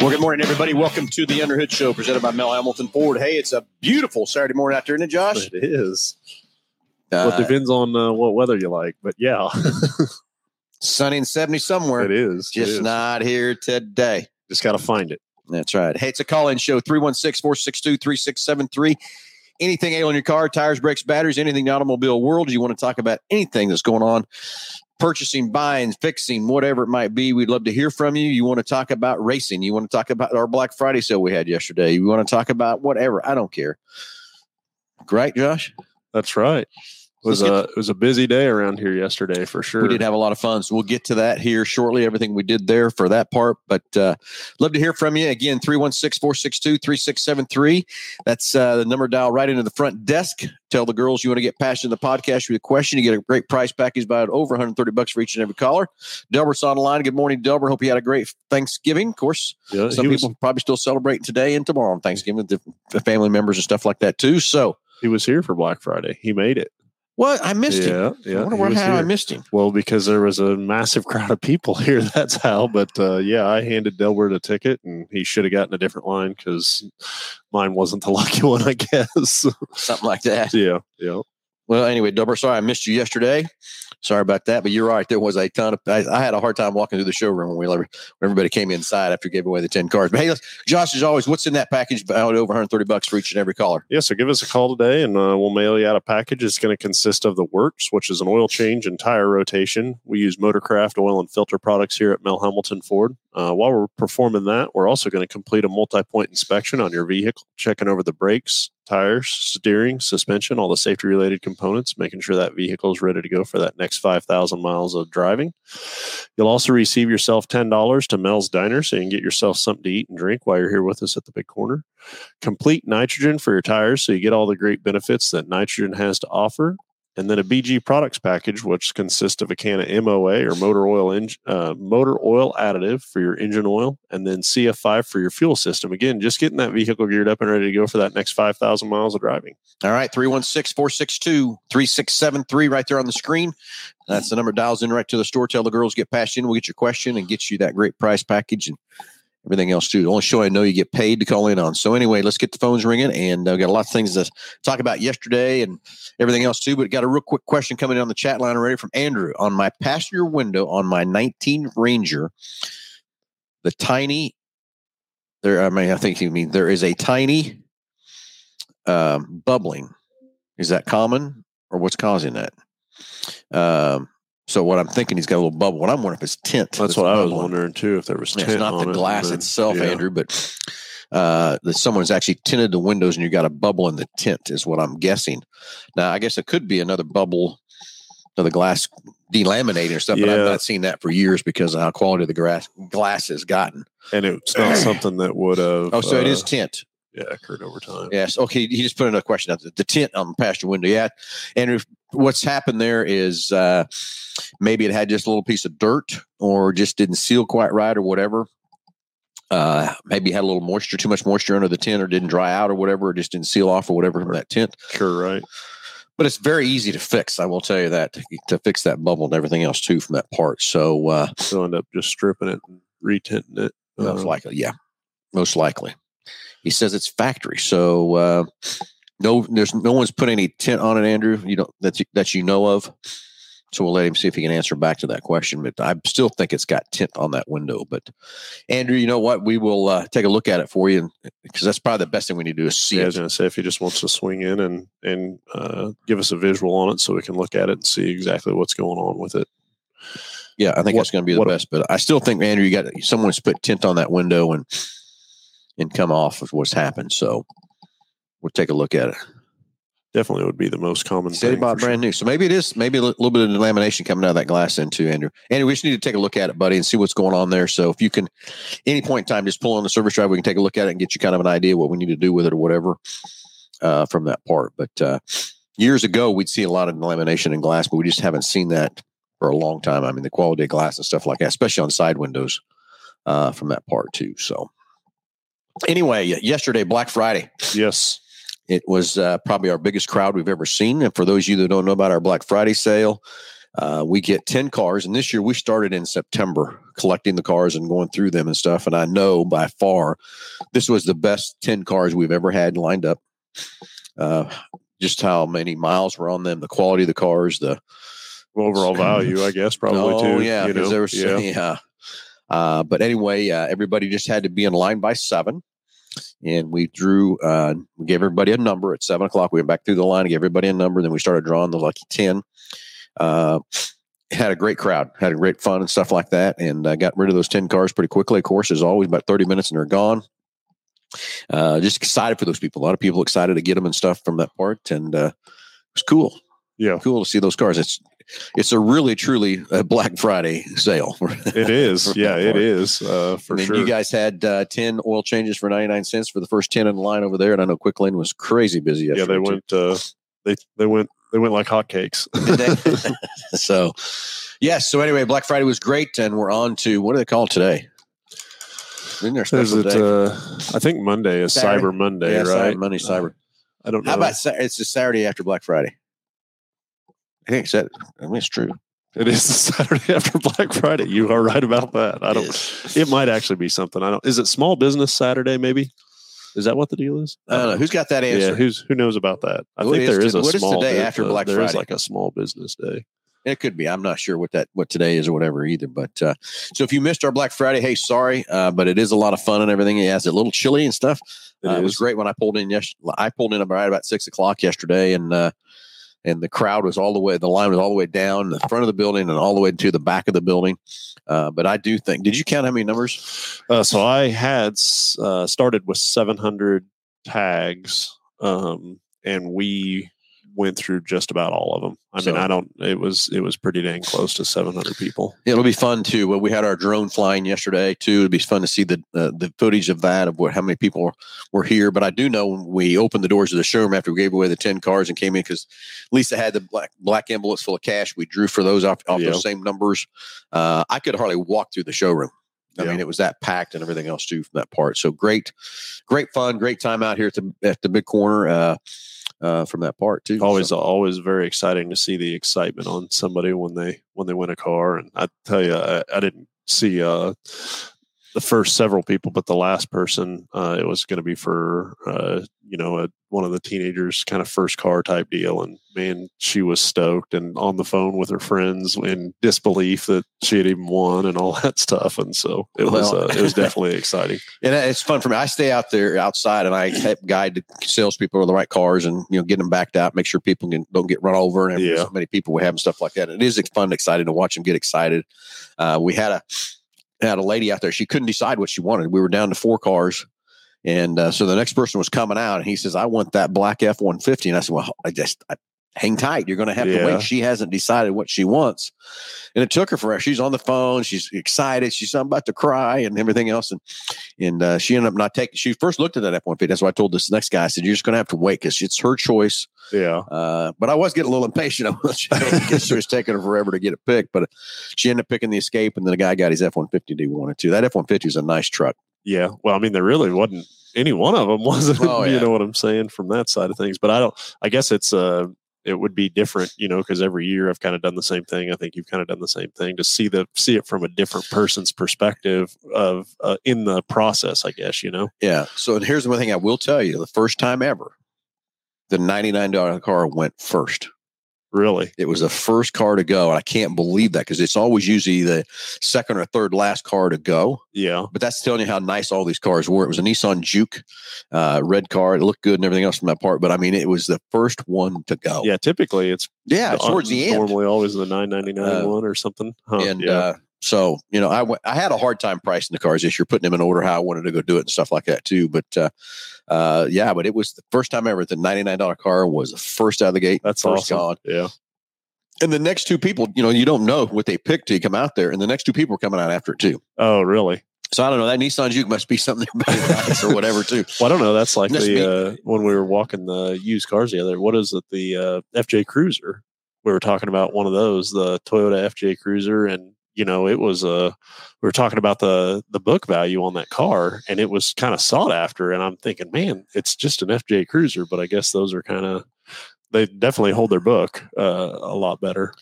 Well, good morning, everybody. Welcome to the Underhood Show presented by Mel Hambelton Ford. Hey, it's a beautiful Saturday morning out there, isn't it, Josh? It is. Uh, well, it depends on uh, what weather you like, but yeah, sunny and 70 somewhere. it is. Just is. not here today. Just got to find it. That's right. Hey, it's a call in show 316 462 3673. Anything ailing your car, tires, brakes, batteries, anything in the automobile world, you want to talk about anything that's going on, purchasing, buying, fixing, whatever it might be, we'd love to hear from you. You want to talk about racing, you want to talk about our Black Friday sale we had yesterday, you want to talk about whatever, I don't care. Great, Josh? That's right. It was a it was a busy day around here yesterday for sure. We did have a lot of fun. So we'll get to that here shortly, everything we did there for that part. But uh, love to hear from you. Again, 316 462 3673. That's uh, the number dial right into the front desk. Tell the girls you want to get past in the podcast with a question. You get a great price package by over 130 bucks for each and every caller. Delbert's on the line. Good morning, Delbert. Hope you had a great Thanksgiving. Of course, yeah, some he was people probably still celebrating today and tomorrow on Thanksgiving, the family members and stuff like that too. So, he was here for Black Friday. He made it. What? I missed him. yeah, yeah. I wonder he where, how I missed him. Well, because there was a massive crowd of people here. That's how. But uh, yeah, I handed Delbert a ticket, and he should have gotten a different line because mine wasn't the lucky one, I guess. Something like that. yeah, yeah. Well, anyway, Dubber, sorry I missed you yesterday. Sorry about that, but you're right. There was a ton of. I, I had a hard time walking through the showroom when we when everybody came inside after gave away the ten cards. But hey, Josh, as always, what's in that package? About over 130 bucks for each and every caller. Yeah, so give us a call today and uh, we'll mail you out a package. It's going to consist of the Works, which is an oil change and tire rotation. We use Motorcraft oil and filter products here at Mel Hambelton Ford. Uh, while we're performing that, we're also going to complete a multi point inspection on your vehicle, checking over the brakes, tires, steering, suspension, all the safety related components, making sure that vehicle is ready to go for that next 5,000 miles of driving. You'll also receive yourself $10 to Mel's Diner so you can get yourself something to eat and drink while you're here with us at the big corner complete nitrogen for your tires so you get all the great benefits that nitrogen has to offer and then a bg products package which consists of a can of moa or motor oil uh, motor oil additive for your engine oil and then cf5 for your fuel system again just getting that vehicle geared up and ready to go for that next 5000 miles of driving All right, 316 462 3673 right there on the screen. That's the number dials in right to the store. Tell the girls get past you. We'll get your question and get you that great price package and everything else too. The only show I know you get paid to call in on. So anyway, let's get the phones ringing and uh, got a lot of things to talk about yesterday and everything else too. But got a real quick question coming in on the chat line already from Andrew on my passenger window on my 19 Ranger. The tiny there, I mean, I think you mean there is a tiny um, bubbling. Is that common or what's causing that? Um, so what I'm thinking, he's got a little bubble. What I'm wondering if it's tint. that's what i was wondering too if there was Yeah, tint It's not the it, glass itself, yeah. Andrew, but uh, that someone's actually tinted the windows and you got a bubble in the tint, is what I'm guessing. Now, I guess it could be another bubble of the glass delaminating or stuff, but I've not seen that for years because of how quality the grass glass has gotten. and it's not something that would have Oh, so it uh, is tint. Yeah occurred over time Yes. Okay. He just put another question out. The tint on the passenger window. Yeah. And if, what's happened there is uh, maybe it had just a little piece of dirt or just didn't seal quite right or whatever. Uh, maybe had a little moisture, too much moisture under the tint or didn't dry out or whatever, or just didn't seal off or whatever from that tint. sure right But it's very easy to fix. I will tell you that to, fix that bubble and everything else too from that part. So, uh, they'll end up just stripping it and retinting it Most Uh, likely, yeah. Most likely. He says it's factory. So uh no there's no one's put any tint on it, Andrew. You don't that you, that you know of. So we'll let him see if he can answer back to that question. But I still think it's got tint on that window. But Andrew, you know what? We will uh, take a look at it for you because that's probably the best thing we need to do is see Yeah, I it. was gonna say if he just wants to swing in and and uh, give us a visual on it, so we can look at it and see exactly what's going on with it. Yeah, I think What- that's going to be the best. But I still think, Andrew, you got someone's put tint on that window and and come off of what's happened. So we'll take a look at it. Definitely would be the most common. Steady thing for sure. brand new. So maybe it is maybe a little bit of lamination coming out of that glass in too, Andrew. Andrew, we just need to take a look at it, buddy, and see what's going on there. So if you can, any point in time, just pull on the service drive, we can take a look at it and get you kind of an idea what we need to do with it or whatever uh, from that part. But uh, years ago, we'd see a lot of lamination in glass, but we just haven't seen that for a long time. I mean, the quality of glass and stuff like that, especially on side windows uh, from that part too. So anyway, yesterday, Black Friday. Yes. It was uh, probably our biggest crowd we've ever seen. And for those of you that don't know about our Black Friday sale, Uh, we get 10 cars, and this year we started in September collecting the cars and going through them and stuff. And I know by far this was the best 10 cars we've ever had lined up. Uh, just how many miles were on them, the quality of the cars, the overall value, I guess, probably oh, too. yeah, you because know? there was yeah. yeah. Uh, but anyway, uh, everybody just had to be in line by seven, and we drew. Uh, we gave everybody a number at seven o'clock. We went back through the line, gave everybody a number. Then we started drawing the lucky ten. Uh, had a great crowd, had a great fun and stuff like that, and uh, got rid of those ten cars pretty quickly. Of course, as always, about thirty minutes and they're gone. Uh, just excited for those people. A lot of people excited to get them and stuff from that part, and uh, it was cool Yeah, cool to see those cars. It's it's a really truly a Black Friday sale. it is. Yeah, it is uh, for and sure. you guys had uh, ten oil changes for ninety nine cents for the first ten in the line over there, and I know Quick Lane was crazy busy. yeah, they too. went. Uh, they they went. They went like hotcakes. So, yes. So anyway, Black Friday was great, and we're on to what do they call today? Isn't there a Is it? day? Uh, I think Monday is Saturday? Cyber Monday, yeah, right? Cyber, Monday, Cyber. I don't know. How about it's the Saturday after Black Friday? I think it's that. I mean, it's true. it is the Saturday after Black Friday. You are right about that. I don't. is. It might actually be something. I don't. Is it Small Business Saturday? Maybe. Is that what the deal is? I don't know who's got that answer. Yeah, who's who knows about that? I What think is there is to- a what is small the day bit- after uh, Black there is Friday? like a small business day. It could be. I'm not sure what that what today is or whatever either. But uh, so if you missed our Black Friday, hey, sorry, uh, but it is a lot of fun and everything. It has a little chilly and stuff. It uh, it was great when I pulled in. Yes, I pulled in right about six o'clock yesterday, and uh, and the crowd was all the way. The line was all the way down the front of the building and all the way to the back of the building. Uh, but I do think. Did you count how many numbers? Uh, so I had uh, started with 700 tags, um, and we went through just about all of them. I So- mean, I don't. It was it was pretty dang close to 700 people. It'll be fun too. Well, we had our drone flying yesterday too. It'd be fun to see the uh, the footage of that of what how many people were here. But I do know when we opened the doors of the showroom after we gave away the ten cars and came in because Lisa had the black black envelopes full of cash. We drew for those off, off Yeah. those same numbers. Uh, I could hardly walk through the showroom. I Yeah. mean, it was that packed and everything else too from that part. So great, great fun, great time out here at the at the big corner uh, uh, from that part too. Always So, always very exciting to see the excitement on somebody when they when they win a car. And I tell you, I, I didn't see uh, the first several people, but the last person, uh, it was going to be for uh, you know a, one of the teenagers' kind of first car type deal. And man, she was stoked and on the phone with her friends in disbelief that she had even won and all that stuff. And so it was Well- uh, it was definitely exciting. and it's fun for me. I stay out there outside and I help guide the salespeople to the right cars and you know get them backed out, make sure people can, don't get run over and Yeah. so many people we have and stuff like that. And it is fun, exciting to watch them get excited. Uh, we had a had a lady out there. She couldn't decide what she wanted. We were down to four cars. And uh, so the next person was coming out, and he says, "I want that black F one 50 And I said, "Well, I just I, hang tight. You're going to have to wait. She hasn't decided what she wants." And it took her forever. She's on the phone. She's excited. She's I'm about to cry and everything else. And and uh, she ended up not taking. She first looked at that F one fifty. That's why I told this next guy. I said, "You're just going to have to wait because it's her choice." Yeah. Uh, but I was getting a little impatient I because she was taking her forever to get it picked. But she ended up picking the Escape, and then the guy got his F one fifty. He wanted to. That F one fifty is a nice truck. Yeah. Well, I mean, there really wasn't any one of them, wasn't it? Oh, You know what I'm saying from that side of things. But I don't, I guess it's, uh, it would be different, you know, because every year I've kind of done the same thing. I think you've kind of done the same thing to see the see it from a different person's perspective of uh, in the process. I guess you know. Yeah. So and here's the one thing I will tell you: the first time ever, the ninety nine dollar car went first. Really, It was the first car to go, and I can't believe that because it's always usually the second or third last car to go. yeah, But that's telling you how nice all these cars were. It was a Nissan Juke, uh, red car. It looked good and everything else from that part. But I mean, it was the first one to go. yeah. Typically, it's yeah. It's uh, towards the end. Normally, always the nine ninety nine Uh, one or something. Huh, and yeah, uh, so you know, I went, I had a hard time pricing the cars this year, putting them in order how I wanted to go do it and stuff like that too. But uh, uh, yeah, but it was the first time ever. The ninety nine dollar car was the first out of the gate. that's first awesome. gone. Yeah, And the next two people, you know, you don't know what they picked to come out there, and the next two people are coming out after it too. oh, really? So I don't know. That Nissan Juke must be something likes or whatever too. Well, I don't know. That's like That's the uh, when we were walking the used cars the other. What is it? The uh, FJ Cruiser. We were talking about one of those, the Toyota FJ Cruiser, and you know it was uh, we were talking about the the book value on that car, and it was kind of sought after. And I'm thinking, man, it's just an FJ Cruiser, but I guess those are kind of they definitely hold their book uh, a lot better.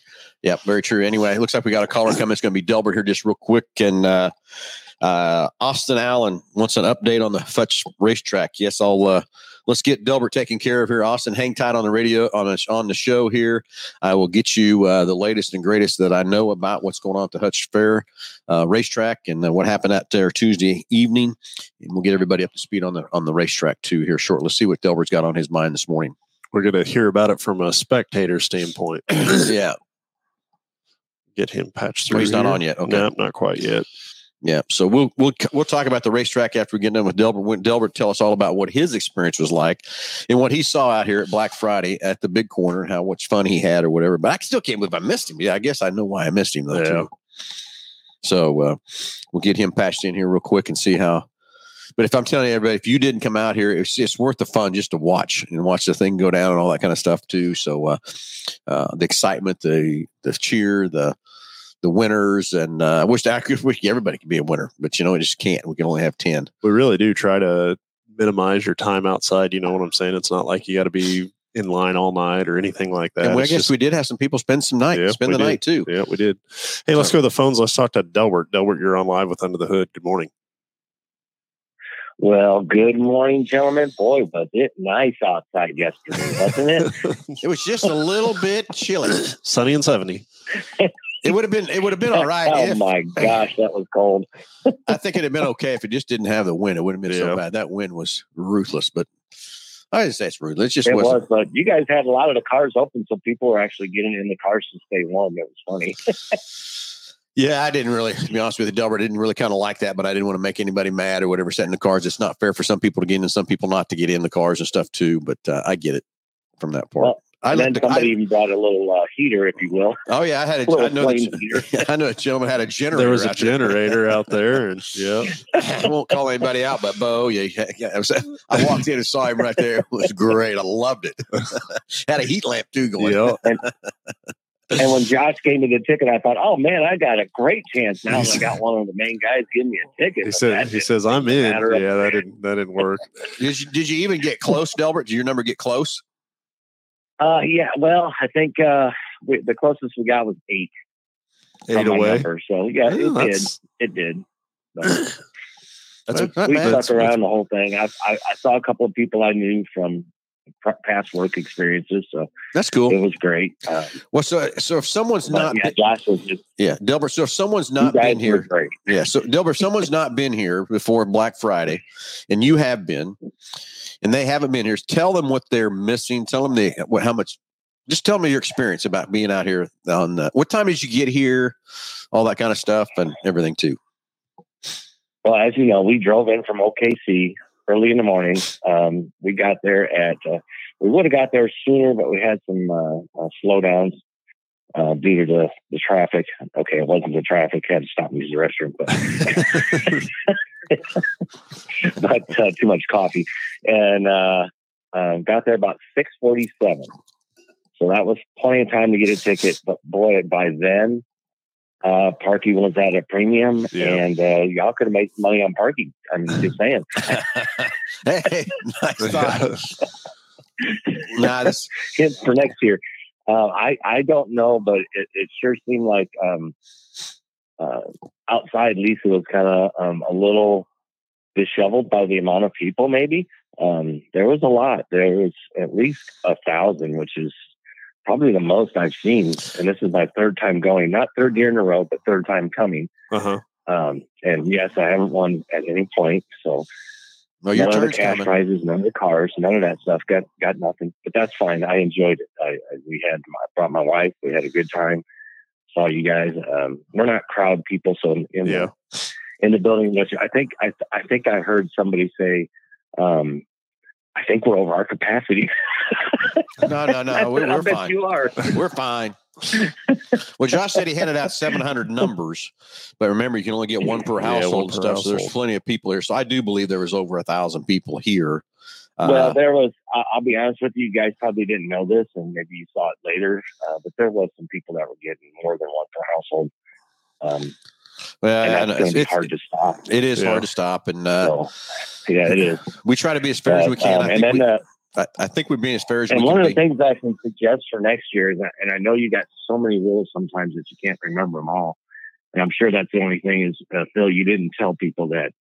Yeah, very true. Anyway, it looks like we got a caller coming. It's going to be Delbert here just real quick. And uh, uh, Austin Allen wants an update on the Hutch racetrack. Yes, I'll uh, let's get Delbert taken care of here. Austin, hang tight on the radio on a, on the show here. I will get you uh, the latest and greatest that I know about what's going on at the Hutch Fair uh, racetrack and uh, what happened out there Tuesday evening. And we'll get everybody up to speed on the on the racetrack too here shortly. Let's see what Delbert's got on his mind this morning. We're going to hear about it from a spectator standpoint. yeah, Get him patched through. well, he's not here. on yet. Okay. No, not quite yet. Yeah, so we'll we'll we'll talk about the racetrack after we get done with Delbert. When Delbert tell us all about what his experience was like and what he saw out here at Black Friday at the Big Corner, and how much fun he had or whatever. But I still can't believe I missed him. Yeah, I guess I know why I missed him though. Yeah. Too. So uh, we'll get him patched in here real quick and see how. But if I'm telling everybody, if you didn't come out here, it's it's worth the fun just to watch and watch the thing go down and all that kind of stuff too. So uh, uh, the excitement, the the cheer, the the winners, and uh, I wish I could wish everybody could be a winner, but you know, we just can't. We can only have ten. We really do try to minimize your time outside. You know what I'm saying? It's not like you got to be in line all night or anything like that. and we, I It's guess just- we did have some people spend some night, Yeah, spend the did. night too. Yeah, we did. Hey, let's go to the phones. Let's talk to Delbert. Delbert, you're on live with Under the Hood. Good morning. Well, good morning, gentlemen. Boy, was it nice outside yesterday, wasn't it? It was just a little bit chilly. Sunny and 70. It would have been. It would have been all right. oh if, my gosh, that was cold. I think it'd have been okay if it just didn't have the wind. It wouldn't have been Yeah. so bad. That wind was ruthless, but I didn't say it's ruthless. It just It wasn't. was, but you guys had a lot of the cars open, so people were actually getting in the cars to stay warm. It was funny. Yeah, I didn't really, to be honest with you, Delbert, I didn't really kind of like that, but I didn't want to make anybody mad or whatever. Setting the cars, it's not fair for some people to get in and some people not to get in the cars and stuff too. But uh, I get it from that part. Well, I and then the, somebody I, even brought a little uh, heater, if you will. oh yeah, I had a, little I know, flame the, I know a gentleman had a generator. There was a out there. generator out there. And yeah. I won't call anybody out, but Bo, yeah, yeah, yeah. I, was, I walked in and saw him right there. It was great. I loved it. Had a heat lamp too going. Yeah. And when Josh gave me the ticket, I thought, "Oh man, I got a great chance now. I got one of the main guys give me a ticket." He said, he says, I'm in. Yeah, that didn't, that didn't work. Did you, did you even get close, Delbert? Did your number get close? Uh, yeah. Well, I think uh, we, the closest we got was eight. Eight away. number. So yeah, it did. It did. But That's not we bad. stuck around the whole thing. I, I, I saw a couple of people I knew from past work experiences, so That's cool. it was great. Um, Well, so so if someone's not, yeah, been- Josh was just yeah, Delbert. So if someone's not been here, yeah. So Delbert, someone's not been here before Black Friday, and you have been, and they haven't been here, tell them what they're missing. Tell them the what how much. Just tell me your experience about being out here on uh, what time did you get here, all that kind of stuff, and everything too. Well, as you know, we drove in from OKC early in the morning. Um, we got there at uh, we would have got there sooner, but we had some uh, uh, slowdowns uh, due to the, the traffic. Okay, it wasn't the traffic; had to stop and use the restroom, but but uh, too much coffee, and uh, uh, got there about six forty-seven. So that was plenty of time to get a ticket. But boy, by then, uh, parking was at a premium, Yeah. and uh, y'all could have made some money on parking. I'm just saying. hey, nice thought. nah, this, Hint for next year. Uh, I I don't know, but it, it sure seemed like um, uh, outside Lisa was kind of um, a little disheveled by the amount of people. Maybe um, there was a lot. There was at least a thousand, which is probably the most I've seen. And this is my third time going, not third year in a row, but third time coming. Uh-huh. Um, and yes, I haven't won at any point. So your none of the cash coming. prizes, none of the cars, none of that stuff. Got got nothing, but that's fine. I enjoyed it. I, I we had I brought my wife. We had a good time. Saw you guys. Um, we're not crowd people, so in, in Yeah. the in the building, which I think I I think I heard somebody say, um, I think we're over our capacity. No, no, no. I we, said, I we're bet fine. You are. We're fine. well, Josh said he handed out 700 numbers, but remember, you can only get one per Yeah, one household and per stuff. So there's plenty of people here. So I do believe there was over a thousand people here. Uh, well, there was. I- I'll be honest with you. You guys probably didn't know this, and maybe you saw it later. Uh, but there was some people that were getting more than one per household. Um, well, and that's it's, to it's- hard to stop. it is Yeah. hard to stop, and uh, So, yeah, it is. we try to be as fair as we can. um, I and think then we, the I, I think we're being as fair as And one of the be. things I can suggest for next year is that, and I know you got so many rules sometimes that you can't remember them all. And I'm sure that's the only thing is, uh, Phil, you didn't tell people that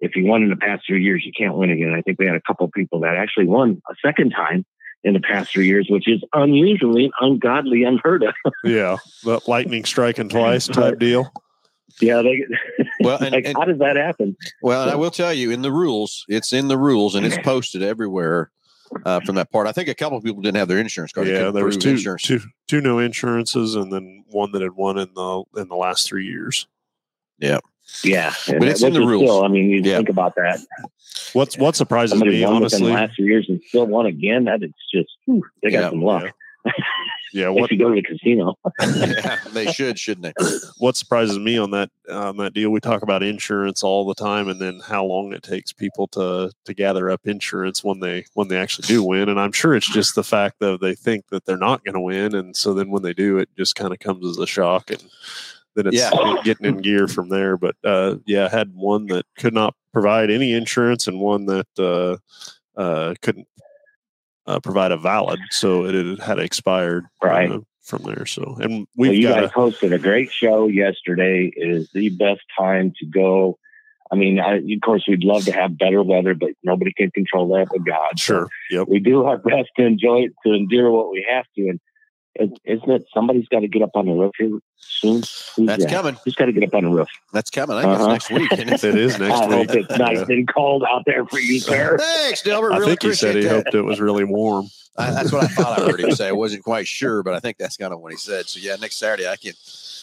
if you won in the past three years, you can't win again. I think we had a couple of people that actually won a second time in the past three years, which is unusually, ungodly, unheard of. Yeah, the lightning striking twice type deal. yeah, they, Well, and, like, and- how does that happen? well, and I will tell you, in the rules, it's in the rules, and it's posted everywhere uh, from that part. I think a couple of people didn't have their insurance card. Yeah, there was prove two, insurance. two, two no insurances, and then one that had won in the in the last three years. Yeah, and But it's that- in the which rules. Still, I mean, you Yeah. think about that. What's what surprises Somebody me, won within the honestly. last three years and still won again. That it's just whew, they got Yeah, some luck. Yeah, If what you go to the casino, yeah, they should, shouldn't they? what surprises me on that on that deal? We talk about insurance all the time, and then how long it takes people to to gather up insurance when they when they actually do win. And I'm sure it's just the fact that they think that they're not going to win, and so then when they do, it just kind of comes as a shock, and then it's Yeah. getting in gear from there. But uh, yeah, I had one that could not provide any insurance, and one that uh, uh, couldn't uh, provide a valid, so it had, expired Right. uh, from there. So, and we've you guys hosted a great show yesterday. It is the best time to go. I mean, I, of course, we'd love to have better weather, but nobody can control that but God. Sure, yep. we do our best to enjoy it, to endure what we have to. And is- isn't it somebody's got to get up on the roof here soon? Who's That's that? coming. Who's got to get up on the roof? That's coming. I think Uh-huh. it's next week. isn't it? It is next I week. hope it's nice Yeah. and cold out there for you, sir. Thanks, Delbert. I think he said he that. hoped it was really warm. I, that's what I thought I heard him say. I wasn't quite sure, but I think that's kind of what he said. So yeah, next Saturday I can.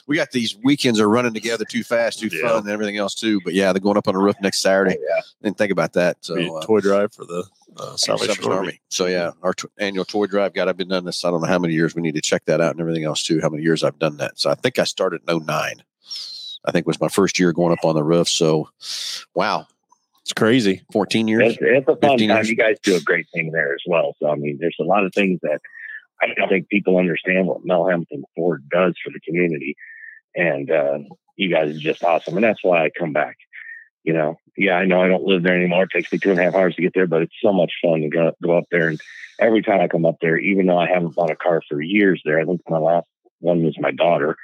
We got these weekends are running together too fast, too Yeah. fun, and everything else too. But yeah, they're going up on the roof next Saturday. Yeah. Didn't think about that. So Be uh, toy drive for the uh, Salvation, Salvation Army. So yeah, our t- annual toy drive. God, I've been doing this. I don't know how many years. We need to check that out and everything else too. How many years I've done that? So I think I started in 09. I think was my first year going up on the roof. So, wow, It's crazy. 14 years. It's, it's a fun time. years. You guys do a great thing there as well. So, I mean, there's a lot of things that I don't think people understand what Mel Hambelton Ford does for the community. And uh, you guys are just awesome. And that's why I come back. You know, yeah, I know I don't live there anymore. It takes me two and a half hours to get there, but it's so much fun to go, go up there. And every time I come up there, even though I haven't bought a car for years there, I think my last one was my daughter.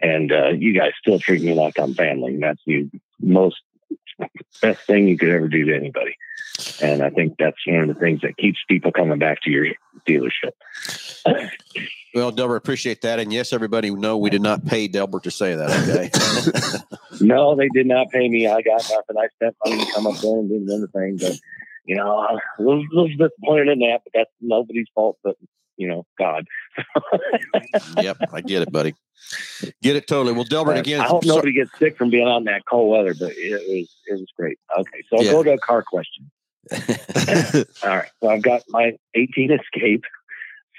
And uh, you guys still treat me like I'm family. And that's the most best thing you could ever do to anybody. And I think that's one of the things that keeps people coming back to your dealership. Well, Delbert, appreciate that. And yes, everybody know we did not pay Delbert to say that. Okay. No, they did not pay me. I got nothing. I spent money to come up there and do the other thing. But, you know, I was a little disappointed in that, but that's nobody's fault but, you know, God. yep, I get it, buddy. Get it totally. Well, Delbert again. I hope nobody gets sick from being on that cold weather, but it was it was great. Okay, so I'll Yeah. go to a car question. All right. So I've got my 18 Escape,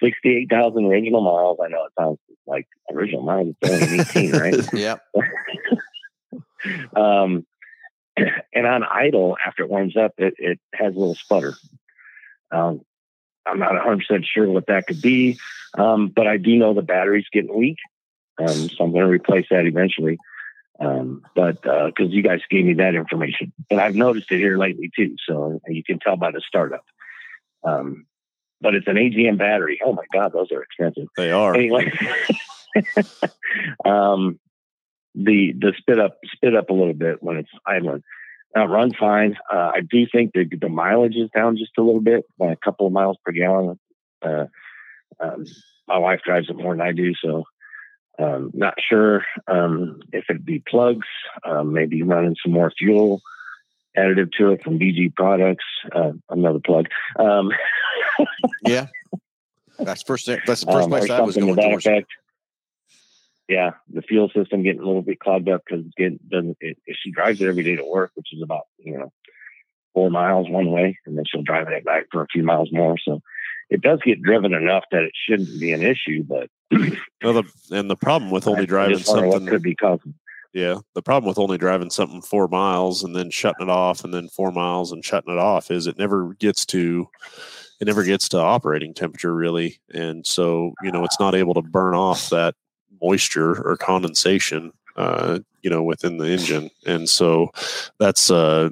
68,000 original miles. I know it sounds like original miles. It's only 18, right? yep. Um, and on idle, after it warms up, it, it has a little sputter. Um, I'm not 100% sure what that could be, um, but I do know the battery's getting weak. Um, so I'm going to replace that eventually. Um, but because you guys gave me that information, and I've noticed it here lately too. So you can tell by the startup. Um, but it's an AGM battery. Oh my God, those are expensive They are. anyway um the the spit up spit up a little bit when it's idling uh, runs fine uh, i do think the, the mileage is down just a little bit by a couple of miles per gallon uh, um, my wife drives it more than i do so um, not sure um, if it'd be plugs um, maybe running some more fuel additive to it from bg products uh, another plug um, Yeah. That's first. That's the first um, place I was going that. Yeah, the fuel system getting a little bit clogged up because it's getting doesn't. It, if she drives it every day to work, which is about you know four miles one way, and then she'll drive it back for a few miles more. So it does get driven enough that it shouldn't be an issue. But Well, the, and the problem with only driving something, could be causing. yeah, the problem with only driving something four miles and then shutting it off and then four miles and shutting it off is it never gets to, it never gets to operating temperature really, and so you know it's not able to burn off that moisture or condensation, uh, you know, within the engine, and so that's uh,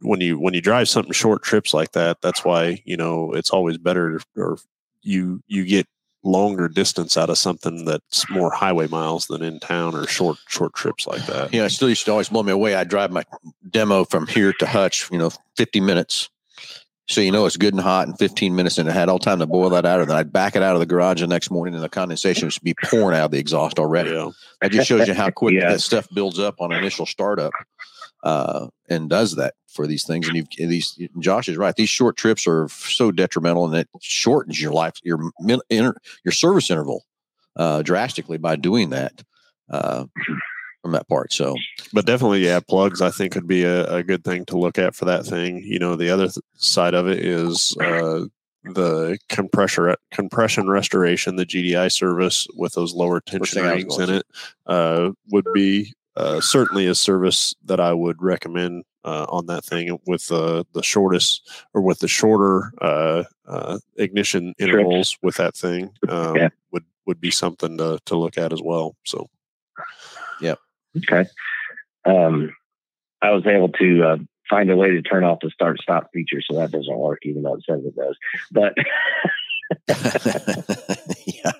when you when you drive something short trips like that, that's why you know it's always better or you you get longer distance out of something that's more highway miles than in town or short short trips like that. Yeah, still used to always blow me away. I drive my demo from here to Hutch, you know, 50 minutes. So you know it's good and hot in 15 minutes, and it had all time to boil that out. And then I'd back it out of the garage the next morning, and the condensation would be pouring out of the exhaust already. Yeah. That just shows you how quick Yeah. that stuff builds up on initial startup, uh, and does that for these things. And you've and these Josh is right. These short trips are so detrimental, and it shortens your life, your min- inter, your service interval, uh, drastically by doing that. Uh, from that part, so but definitely yeah plugs i think would be a, a good thing to look at for that thing. You know the other th- side of it is uh, the compressor compression restoration the gdi service with those lower tension thing I was rings in it uh, would be uh, certainly a service that i would recommend uh, on that thing with the the shortest or with the shorter uh, uh, ignition intervals with that thing um, Yeah. would would be something to, to look at as well so Okay. Um, I was able to uh, find a way to turn off the start stop feature, so that doesn't work, even though it says it does. But yeah,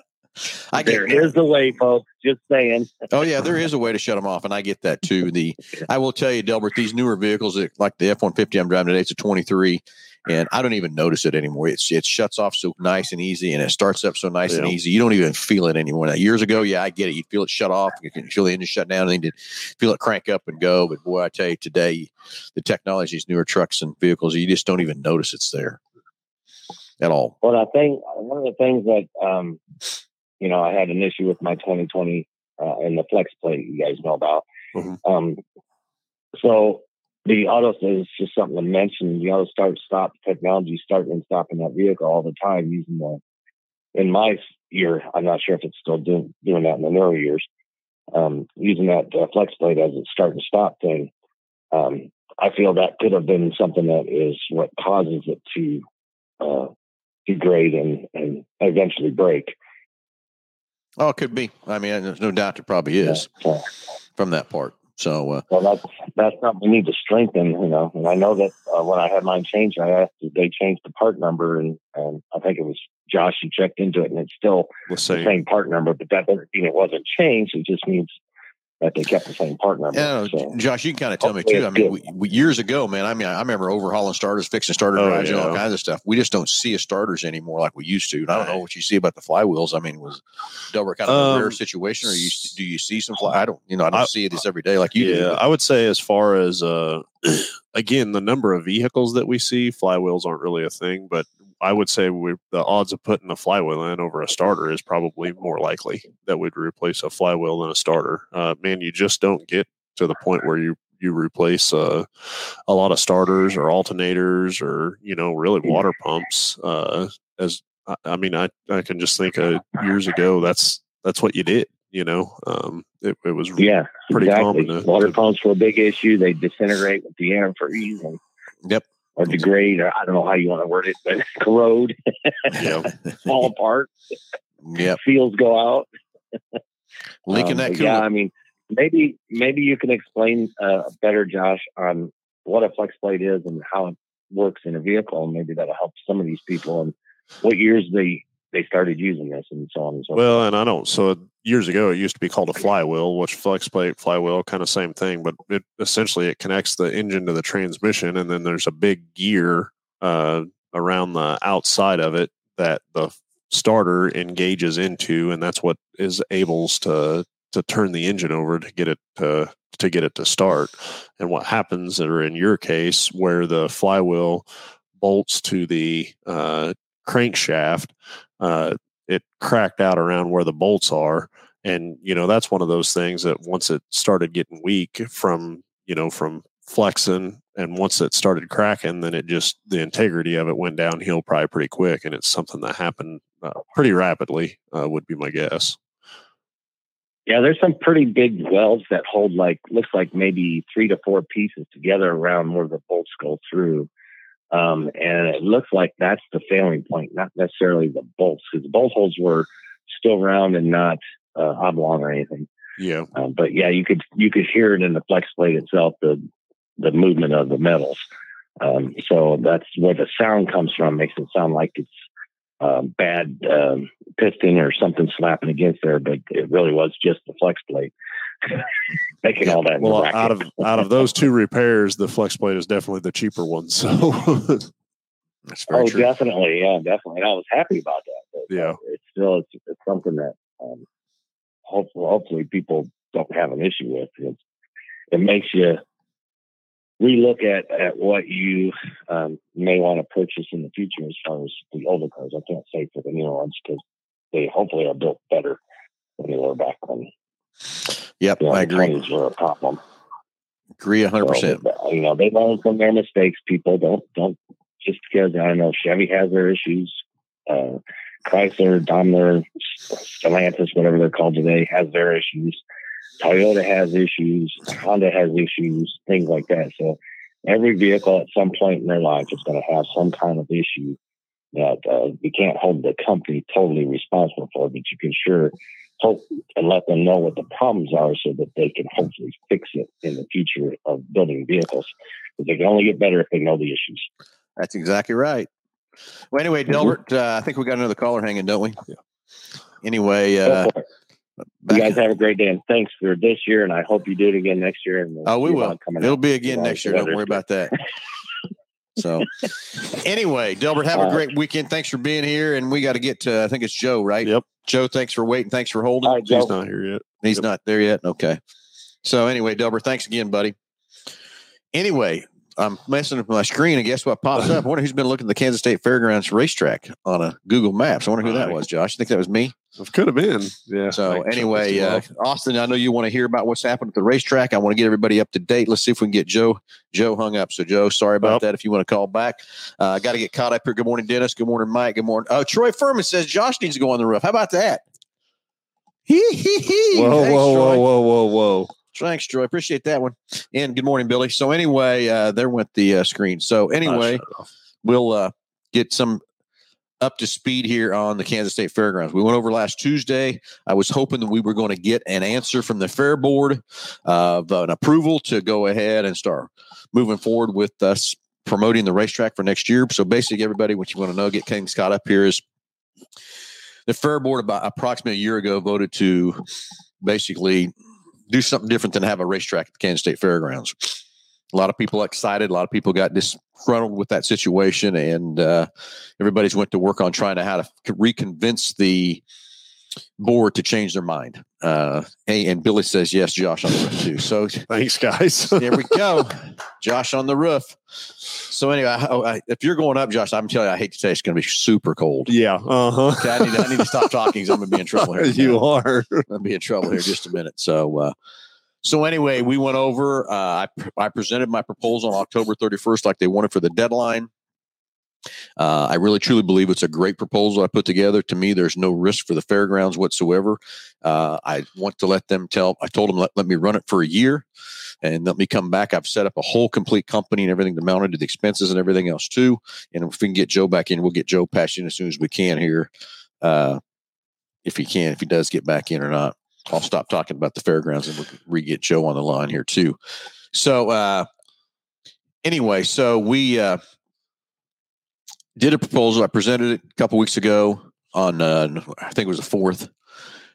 I get there is a way, folks. Just saying. Oh yeah, there is a way to shut them off, and I get that too. The I will tell you, Delbert, these newer vehicles, like the F one fifty I'm driving today, it's a 23, and I don't even notice it anymore. It's it shuts off so nice and easy, and it starts up so nice and easy. You don't even feel it anymore. Now, years ago, yeah, I get it. You feel it shut off, you can feel the engine shut down, and then you feel it crank up and go. But boy, I tell you, today the technology, these newer trucks and vehicles, you just don't even notice it's there at all. Well, I think one of the things that um, you know I had an issue with my 2020 uh, and the flex plate you guys know about. Mhm. Um, so the auto is just something to mention. The auto start stop technology, starting and stopping that vehicle all the time using the. In my year, I'm not sure if it's still doing doing that in the newer years. Um, using that uh, flex plate as a start and stop thing. Um, I feel that could have been something that is what causes it to uh, degrade and, and eventually break. Oh, it could be. I mean, there's no doubt it probably is So, from that part. So uh, well, that's that's something we need to strengthen, you know. And I know that uh, when I had mine changed, I asked if they changed the part number, and, and I think it was Josh who checked into it, and it's still the the same same part number, but that doesn't mean it wasn't changed. It just means that they kept the same part number. Yeah, So, Josh, you can kind of tell me too. I mean, we, we, years ago, man. I mean, I remember overhauling starters, fixing starter Oh, drives, and all kinds of stuff. We just don't see a starters anymore like we used to. And I don't know what you see about the flywheels. I mean, was Delbert kind of a Um, rare situation, or you do you see some fly? I don't, you know, I don't I- see this every day like you yeah, do. I would say as far as uh, again the number of vehicles that we see, flywheels aren't really a thing. But I would say we, the odds of putting a flywheel in over a starter is probably more likely that we'd replace a flywheel than a starter. Uh, man, you just don't get to the point where you you replace uh, a lot of starters or alternators or you know really water pumps. Uh, as I, I mean, I I can just think of years ago that's that's what you did. You know, um, it, it was yeah, pretty exactly. common to- Water to- pumps were a big issue. They disintegrate with the antifreeze and Yep. Or degrade, or I don't know how you want to word it, but corrode, yeah. fall apart, Yep, seals go out. leaking Um, that coolant. Yeah, I mean, maybe maybe you can explain uh, better, Josh, on what a flex plate is and how it works in a vehicle, and maybe that'll help some of these people and what years they they started using this and so on and so forth. Well, and I don't. So years ago, it used to be called a flywheel, which flex plate, flywheel, kind of same thing. But it essentially it connects the engine to the transmission, and then there's a big gear uh, around the outside of it that the starter engages into, and that's what is able to to turn the engine over to get it to to get it to start. And what happens, or in your case, where the flywheel bolts to the uh, crankshaft, uh, it cracked out around where the bolts are and you know that's one of those things that once it started getting weak from you know from flexing and once it started cracking then it just the integrity of it went downhill probably pretty quick and it's something that happened uh, pretty rapidly uh, would be my guess Yeah, there's some pretty big welds that hold like looks like maybe three to four pieces together around where the bolts go through. Um, and it looks like that's the failing point, not necessarily the bolts, because the bolt holes were still round and not uh, oblong or anything. yeah Um, but yeah, you could you could hear it in the flex plate itself. The the movement of the metals. Um, so that's where the sound comes from. Makes it sound like it's uh, bad um, piston or something slapping against there, but it really was just the flex plate making all that. Well, out of out of those two repairs, the flex plate is definitely the cheaper one. So. oh, true. definitely, yeah, definitely. And I was happy about that. But, yeah, uh, it's still it's, it's something that um, hopefully, hopefully people don't have an issue with. It's, it makes you relook at at what you um, may want to purchase in the future as far as the older cars. I can't say for the newer ones because they hopefully are built better than they were back when. Yep, you know, I agree. Were a problem. Agree hundred percent. You know, they learn from their mistakes. People don't don't just because I don't know Chevy has their issues. Uh, Chrysler, Daimler, Stellantis, whatever they're called today, has their issues. Toyota has issues. Honda has issues. Things like that. So every vehicle at some point in their life is going to have some kind of issue that uh, you can't hold the company totally responsible for, but you can sure hope and let them know what the problems are so that they can hopefully fix it in the future of building vehicles. Because they can only get better if they know the issues. That's exactly right. Well, anyway, mm-hmm. Delbert, uh, I think we got another caller hanging, don't we? Yeah. Anyway, uh, you guys have a great day, and thanks for this year. And I hope you do it again next year. And we'll oh, we will. It'll be again next year. Don't worry about that. so, anyway, Delbert, have a great weekend. Thanks for being here. And we got to get to. I think it's Joe, right? Yep. Joe, thanks for waiting. Thanks for holding. Right, He's not here yet. He's yep. not there yet. Okay. So anyway, Delbert, thanks again, buddy. Anyway, I'm messing with my screen, and guess what pops up? I wonder who's been looking at the Kansas State Fairgrounds racetrack on a Google Maps. I wonder who that was, Josh. You think that was me? It could have been. Yeah. So anyway, uh, Austin, I know you want to hear about what's happened at the racetrack. I want to get everybody up to date. Let's see if we can get Joe Joe hung up. So Joe, sorry about that. If you want to call back, I uh, got to get caught up here. Good morning, Dennis. Good morning, Mike. Good morning. Oh, Troy Furman says Josh needs to go on the roof. How about that? Hee hee hee. Whoa, Thanks, whoa, Troy. whoa, whoa, whoa, whoa. Thanks, Troy. Appreciate that one. And good morning, Billy. So anyway, uh, there went the uh, screen. So anyway, we'll uh, get some up to speed here on the Kansas State Fairgrounds. We went over last Tuesday. I was hoping that we were going to get an answer from the Fair Board of an approval to go ahead and start moving forward with us promoting the racetrack for next year. So basically, everybody, what you want to know, get King Scott up here is the Fair Board about approximately a year ago voted to basically do something different than have a racetrack at the Kansas State Fairgrounds. A lot of people excited. A lot of people got disgruntled with that situation, and uh, everybody's went to work on trying to how to reconvince the board to change their mind. Uh, hey, and Billy says yes, Josh on the roof too. So thanks, guys. there we go, Josh on the roof. So anyway, I, I, if you're going up, Josh, I'm telling you, I hate to say it's going to be super cold. Yeah. Uh huh. Okay, I need, to, I need to stop talking because I'm going to be in trouble here. you are. I'm going to be in trouble here just a minute. So, uh, so anyway, we went over. Uh, I I presented my proposal on October 31st, like they wanted for the deadline. Uh, I really truly believe it's a great proposal I put together. To me, there's no risk for the fairgrounds whatsoever. Uh, I want to let them tell. I told them let, let me run it for a year and let me come back. I've set up a whole complete company and everything to mount it to the expenses and everything else too. And if we can get Joe back in, we'll get Joe passed in as soon as we can here. Uh, if he can, if he does get back in or not, I'll stop talking about the fairgrounds and we'll re get Joe on the line here too. So, uh, anyway, so we, uh, did a proposal. I presented it a couple weeks ago on, uh, I think it was the fourth.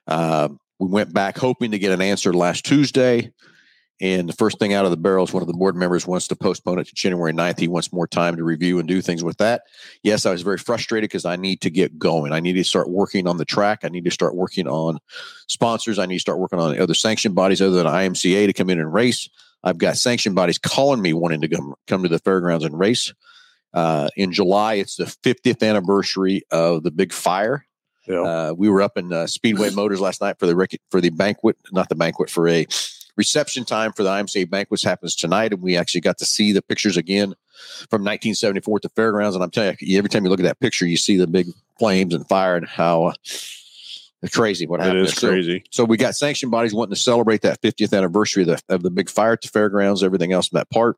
Uh, we went back hoping to get an answer last Tuesday. And the first thing out of the barrel is one of the board members wants to postpone it to January 9th. He wants more time to review and do things with that. Yes, I was very frustrated because I need to get going. I need to start working on the track. I need to start working on sponsors. I need to start working on other sanction bodies other than IMCA to come in and race. I've got sanction bodies calling me wanting to come, come to the fairgrounds and race. Uh, in July, it's the 50th anniversary of the big fire. Yeah. Uh, we were up in uh, Speedway Motors last night for the rec- for the banquet, not the banquet, for a reception time for the IMCA banquets happens tonight, and we actually got to see the pictures again from 1974 at the fairgrounds. And I'm telling you, every time you look at that picture, you see the big flames and fire and how uh, crazy what happened. It is crazy. So, so, we got sanction bodies wanting to celebrate that 50th anniversary of the, of the big fire at the fairgrounds, everything else in that part.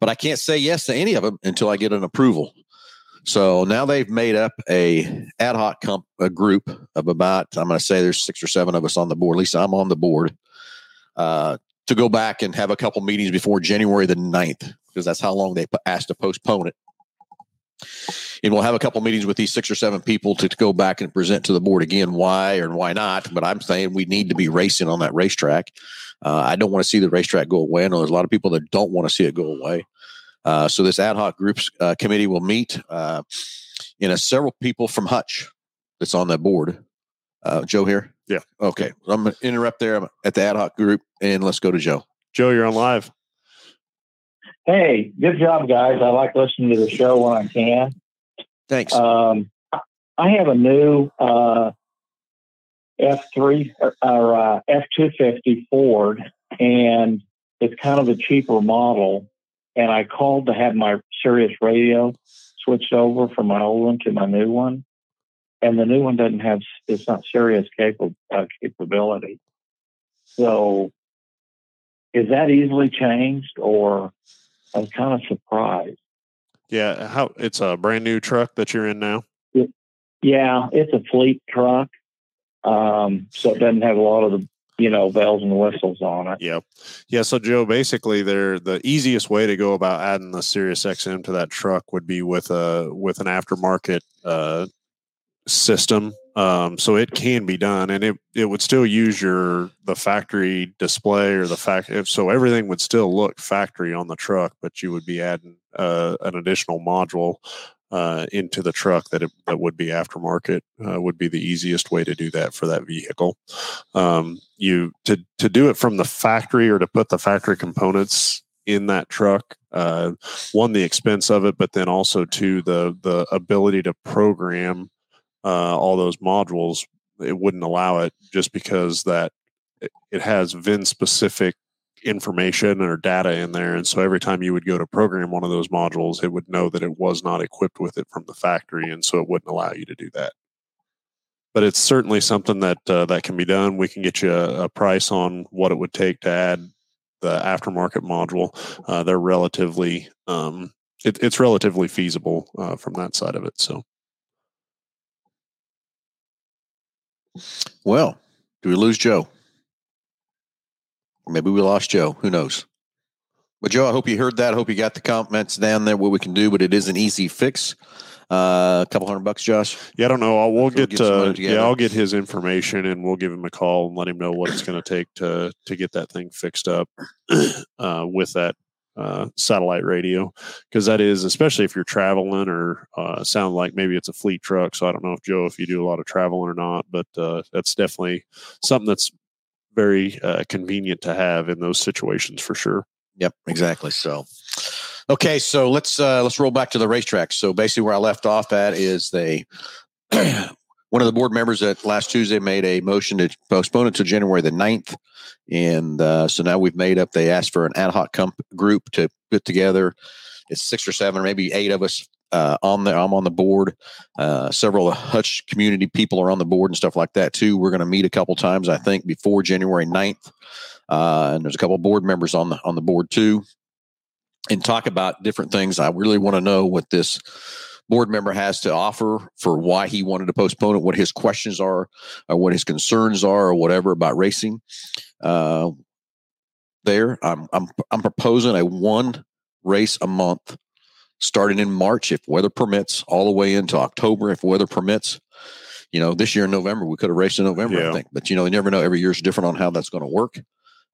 But I can't say yes to any of them until I get an approval. So now they've made up a ad hoc comp, a group of about I'm going to say there's six or seven of us on the board. At least I'm on the board uh, to go back and have a couple meetings before January the 9th, because that's how long they asked to postpone it. And we'll have a couple meetings with these six or seven people to, to go back and present to the board again why or why not. But I'm saying we need to be racing on that racetrack. Uh, I don't want to see the racetrack go away. I know there's a lot of people that don't want to see it go away. Uh, so this ad hoc groups uh, committee will meet. Uh, you know, several people from Hutch that's on that board. Uh, Joe here. Yeah. Okay. I'm going to interrupt there I'm at the ad hoc group, and let's go to Joe. Joe, you're on live. Hey, good job, guys. I like listening to the show when I can. Thanks. Um, I have a new uh, F3 or, uh, F250 Ford, and it's kind of a cheaper model. And I called to have my Sirius radio switched over from my old one to my new one. And the new one doesn't have, it's not Sirius capable, uh, capability. So is that easily changed or I'm kind of surprised. Yeah, how it's a brand new truck that you're in now. Yeah, it's a fleet truck, um, so it doesn't have a lot of the you know bells and whistles on it. Yep. Yeah. So Joe, basically, they're the easiest way to go about adding the Sirius XM to that truck would be with a with an aftermarket uh, system. Um, so it can be done, and it it would still use your the factory display or the fact. So everything would still look factory on the truck, but you would be adding uh, an additional module uh, into the truck that it, that would be aftermarket uh, would be the easiest way to do that for that vehicle. Um, you to to do it from the factory or to put the factory components in that truck. Uh, one, the expense of it, but then also to the the ability to program uh, all those modules. It wouldn't allow it just because that it has VIN specific information or data in there. And so every time you would go to program one of those modules, it would know that it was not equipped with it from the factory. And so it wouldn't allow you to do that. But it's certainly something that uh, that can be done. We can get you a, a, price on what it would take to add the aftermarket module. Uh, they're relatively, um, it, it's relatively feasible uh, from that side of it. So. Well, do we lose Joe? Maybe we lost Joe. Who knows? But Joe, I hope you heard that. I hope you got the comments down there what we can do, but it is an easy fix. Uh, a couple hundred bucks, Josh. Yeah, I don't know. I'll, we'll get, get uh, yeah, I'll get his information and we'll give him a call and let him know what it's going to take to to get that thing fixed up uh, with that uh, satellite radio because that is especially if you're traveling or uh, sound like maybe it's a fleet truck. So I don't know if Joe if you do a lot of traveling or not, but uh, that's definitely something that's very uh, convenient to have in those situations for sure. Yep, exactly. So, okay, so let's uh, let's roll back to the racetrack. So basically, where I left off at is they one of the board members at last Tuesday made a motion to postpone it to January the 9th. And uh, so now we've made up, they asked for an ad hoc comp- group to put together. It's six or seven, or maybe eight of us uh, on the I'm on the board. Uh, several Hutch community people are on the board and stuff like that too. We're going to meet a couple times, I think, before January 9th. Uh, and there's a couple board members on the on the board too, and talk about different things. I really want to know what this board member has to offer for why he wanted to postpone it, what his questions are, or what his concerns are, or whatever about racing. Uh, there, I'm I'm I'm proposing a one race a month starting in March if weather permits, all the way into October if weather permits. You know, this year in November, we could have raced in November, yeah. I think. But, you know, you never know. Every year is different on how that's going to work.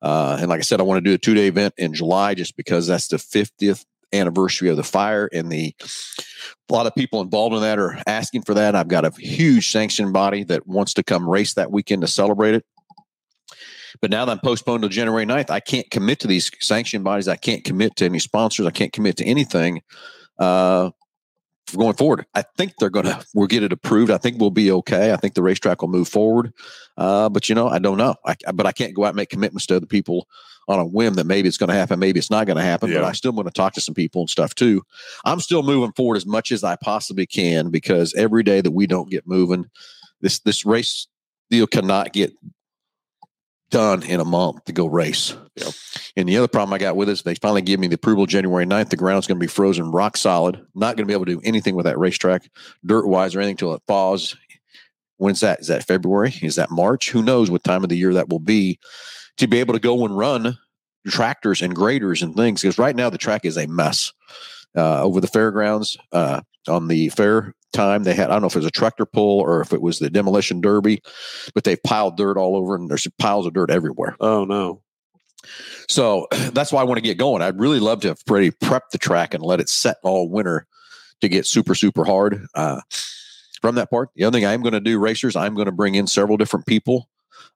Uh, and like I said, I want to do a two day event in July just because that's the 50th anniversary of the fire. And the a lot of people involved in that are asking for that. I've got a huge sanction body that wants to come race that weekend to celebrate it. But now that I'm postponed to January 9th, I can't commit to these sanction bodies. I can't commit to any sponsors. I can't commit to anything uh, going forward. I think they're going to, we'll get it approved. I think we'll be okay. I think the racetrack will move forward. Uh, but, you know, I don't know. I, but I can't go out and make commitments to other people on a whim that maybe it's going to happen, maybe it's not going to happen. Yeah. But I still want to talk to some people and stuff too. I'm still moving forward as much as I possibly can because every day that we don't get moving, this this race deal cannot get done in a month to go race. Yep. And the other problem I got with it is they finally give me the approval January 9th. The ground's going to be frozen rock solid. Not going to be able to do anything with that racetrack, dirt wise or anything until it thaws. When's that? Is that February? Is that March? Who knows what time of the year that will be to be able to go and run tractors and graders and things because right now the track is a mess. Uh, over the fairgrounds uh, on the fair time, they had I don't know if it was a tractor pull or if it was the demolition derby, but they piled dirt all over and there's piles of dirt everywhere. Oh no. So that's why I want to get going. I'd really love to have pretty prep the track and let it set all winter to get super, super hard. Uh, from that part, the other thing I'm going to do, racers, I'm going to bring in several different people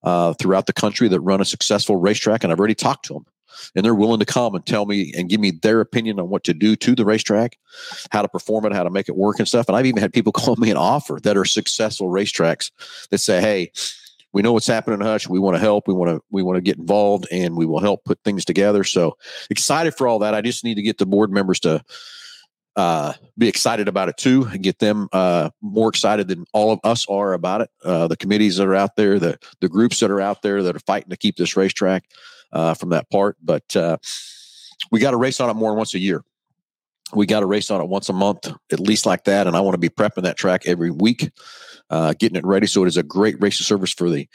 uh, throughout the country that run a successful racetrack, and I've already talked to them. And they're willing to come and tell me and give me their opinion on what to do to the racetrack, how to perform it, how to make it work and stuff. And I've even had people call me an offer that are successful racetracks that say, Hey, we know what's happening in Hutch. We want to help. We want to we want to get involved, and we will help put things together. So excited for all that. I just need to get the board members to uh, be excited about it too, and get them uh, more excited than all of us are about it. Uh, the committees that are out there, the the groups that are out there that are fighting to keep this racetrack uh, from that part. But uh, we got to race on it more than once a year. We got to race on it once a month, at least like that. And I want to be prepping that track every week uh, getting it ready. So it is a great racing service for the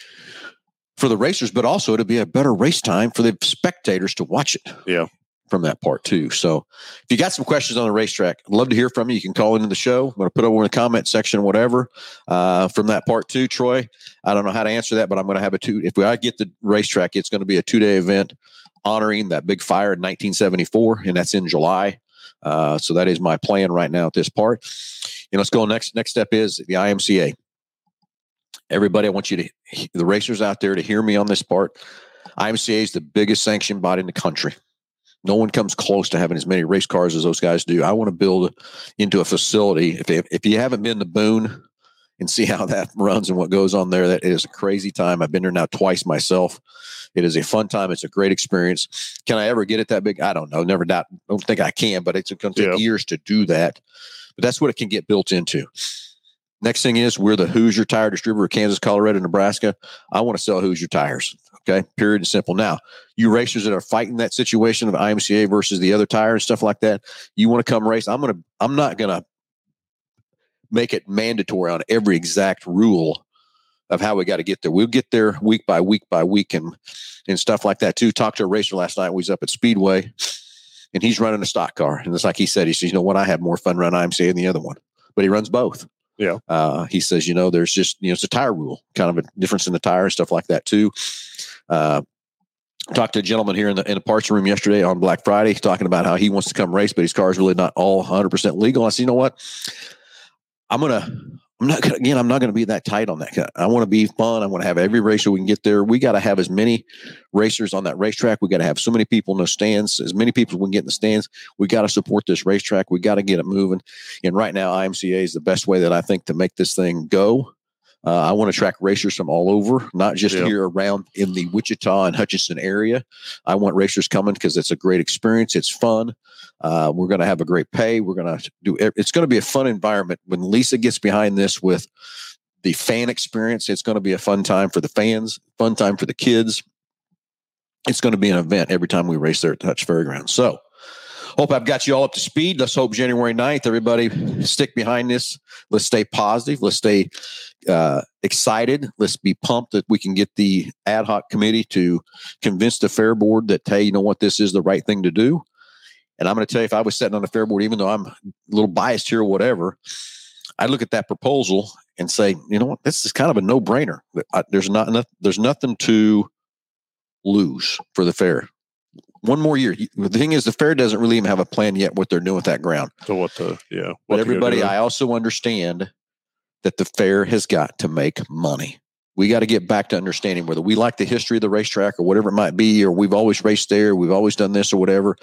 for the racers, but also it'll be a better race time for the spectators to watch it. Yeah. From that part too. So if you got some questions on the racetrack, I'd love to hear from you. You can call into the show. I'm going to put over in the comment section, whatever. Uh, from that part too, Troy. I don't know how to answer that, but I'm going to have a two. If I get the racetrack, it's going to be a two day event honoring that big fire in 1974, and that's in July. Uh, so that is my plan right now at this part. And let's go next. Next step is the IMCA. Everybody, I want you to, the racers out there, to hear me on this part. IMCA is the biggest sanctioned body in the country. No one comes close to having as many race cars as those guys do. I want to build into a facility. If they, if you haven't been to Boone and see how that runs and what goes on there, that is a crazy time. I've been there now twice myself. It is a fun time. It's a great experience. Can I ever get it that big? I don't know. Never doubt. Don't think I can, but it's going to take yeah. years to do that. But that's what it can get built into. Next thing is we're the Hoosier tire distributor, of Kansas, Colorado, Nebraska. I want to sell Hoosier tires. Okay, period and simple. Now, you racers that are fighting that situation of IMCA versus the other tire and stuff like that, you want to come race. I'm gonna. I'm not gonna make it mandatory on every exact rule of how we got to get there. We'll get there week by week by week and and stuff like that too. Talked to a racer last night. We was up at Speedway, and he's running a stock car. And it's like he said, he says, you know what, I have more fun running IMCA than the other one, but he runs both. Yeah. Uh, he says, you know, there's just, you know, it's a tire rule, kind of a difference in the tire and stuff like that too. Uh, talked to a gentleman here in the in the parts room yesterday on Black Friday, talking about how he wants to come race, but his car is really not all 100 percent legal. I said, you know what? I'm gonna I'm not gonna, again. I'm not going to be that tight on that. I want to be fun. I want to have every racer we can get there. We got to have as many racers on that racetrack. We got to have so many people in the stands, as many people we can get in the stands. We got to support this racetrack. We got to get it moving. And right now, IMCA is the best way that I think to make this thing go. Uh, I want to track racers from all over, not just here around in the Wichita and Hutchinson area. I want racers coming because it's a great experience. It's fun. Uh, we're going to have a great pay. We're going to do. It's going to be a fun environment when Lisa gets behind this with the fan experience. It's going to be a fun time for the fans, fun time for the kids. It's going to be an event every time we race there at Hutch Fairgrounds. So hope I've got you all up to speed. Let's hope January 9th, everybody stick behind this. Let's stay positive. Let's stay uh, excited. Let's be pumped that we can get the ad hoc committee to convince the fair board that, hey, you know what, this is the right thing to do. And I'm going to tell you, if I was sitting on the fair board, even though I'm a little biased here or whatever, I look at that proposal and say, you know what, this is kind of a no brainer. There's not enough, there's nothing to lose for the fair one more year. The thing is, the fair doesn't really even have a plan yet what they're doing with that ground. So what the yeah? What but everybody, I also understand that the fair has got to make money. We got to get back to understanding whether we like the history of the racetrack or whatever it might be, or we've always raced there, we've always done this or whatever.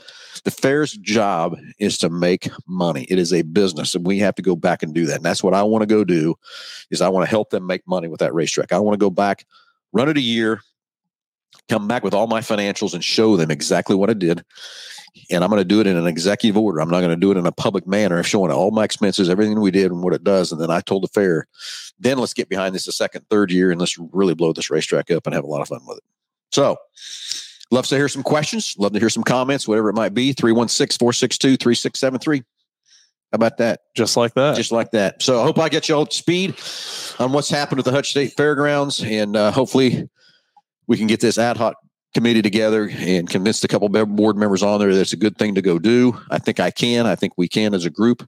The fair's job is to make money. It is a business, and we have to go back and do that. And that's what I want to go do. Is I want to help them make money with that racetrack. I want to go back, run it a year, come back with all my financials and show them exactly what I did. And I'm going to do it in an executive order. I'm not going to do it in a public manner, showing all my expenses, everything we did, and what it does. And then I told the fair, then let's get behind this a second, third year, and let's really blow this racetrack up and have a lot of fun with it. So, love to hear some questions. Love to hear some comments, whatever it might be. 316 462 3673. How about that? Just like that. Just like that. So I hope I get you all speed on what's happened at the Hutch State Fairgrounds, and uh, hopefully we can get this ad hoc committee together and convince a couple board members on there that it's a good thing to go do. I think I can. I think we can as a group.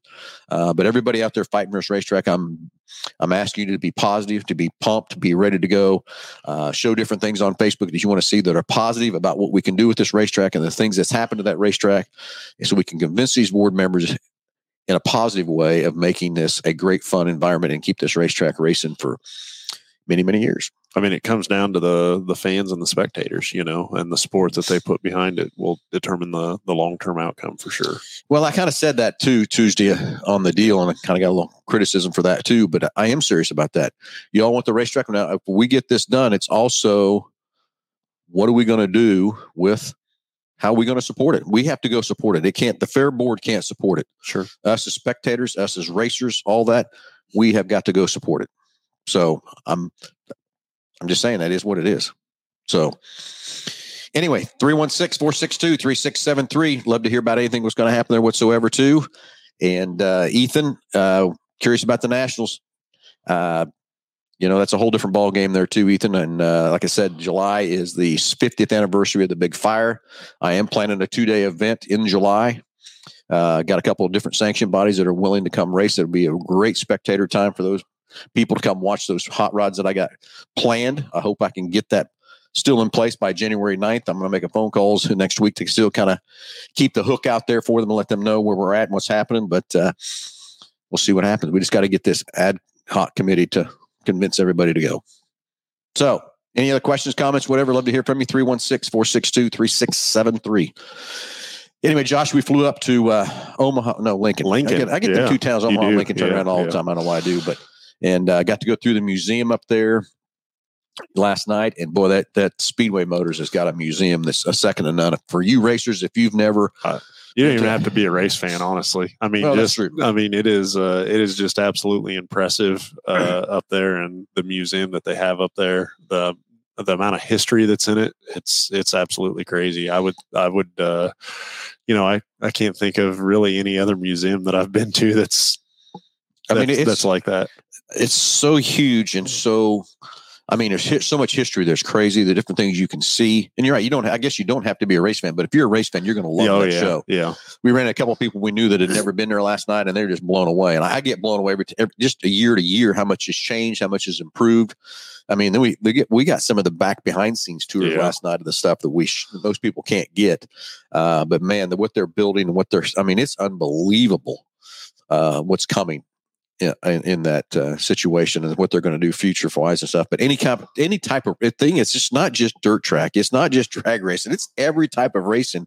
Uh, but everybody out there fighting this racetrack, I'm I'm asking you to be positive, to be pumped, to be ready to go. Uh, show different things on Facebook that you want to see that are positive about what we can do with this racetrack and the things that's happened to that racetrack, so we can convince these board members in a positive way of making this a great fun environment and keep this racetrack racing for many many years. I mean, it comes down to the the fans and the spectators, you know, and the sport that they put behind it will determine the the long term outcome for sure. Well, I kind of said that too Tuesday on the deal, and I kind of got a little criticism for that too. But I am serious about that. You all want the racetrack now. If we get this done, it's also what are we going to do with how are we going to support it? We have to go support it. It can't. The fair board can't support it. Sure. Us as spectators, us as racers, all that we have got to go support it. So I'm I'm just saying that is what it is. So anyway, 316-462-3673. Love to hear about anything that's going to happen there whatsoever too. And uh, Ethan, uh, curious about the Nationals. Uh, you know, that's a whole different ball game there too, Ethan. And uh, like I said, July is the 50th anniversary of the big fire. I am planning a two-day event in July. Uh, got a couple of different sanction bodies that are willing to come race. It'll be a great spectator time for those people to come watch those hot rods that I got planned. I hope I can get that still in place by January 9th. I'm going to make a phone calls next week to still kind of keep the hook out there for them and let them know where we're at and what's happening. But uh, we'll see what happens. We just got to get this ad hoc committee to convince everybody to go. So, any other questions, comments, whatever? Love to hear from you. 316 462 3673. Anyway, Josh, we flew up to uh, Omaha, no, Lincoln. Lincoln, I get, I get yeah. the two towns, Omaha and Lincoln, turn yeah, around all the time. I don't know why I do, but and uh, got to go through the museum up there last night. And boy, that that Speedway Motors has got a museum that's a second to none. For you racers, if you've never, You don't even have to be a race fan, honestly. I mean, Well, just. I mean, it is uh, it is just absolutely impressive uh, up there, and the museum that they have up there, the the amount of history that's in it, it's it's absolutely crazy. I would I would uh, you know I I can't think of really any other museum that I've been to that's I mean, that's, it's- that's like that. It's so huge and so. I mean, there's so much history. There's crazy, the different things you can see. And you're right. You don't. I guess you don't have to be a race fan, but if you're a race fan, you're going to love oh that yeah, show. yeah. we ran a couple of people we knew that had never been there last night and they're just blown away and i get blown away every, every just a year to year how much has changed how much has improved i mean then we we, get, we got some of the back behind scenes tours Yeah. last night of the stuff that we sh- most people can't get uh, but man the, what they're building and what they're i mean it's unbelievable uh, what's coming in, in, that uh, situation and what they're going to do future wise and stuff. But any kind, any type of thing, it's just not just dirt track. It's not just drag racing. It's every type of racing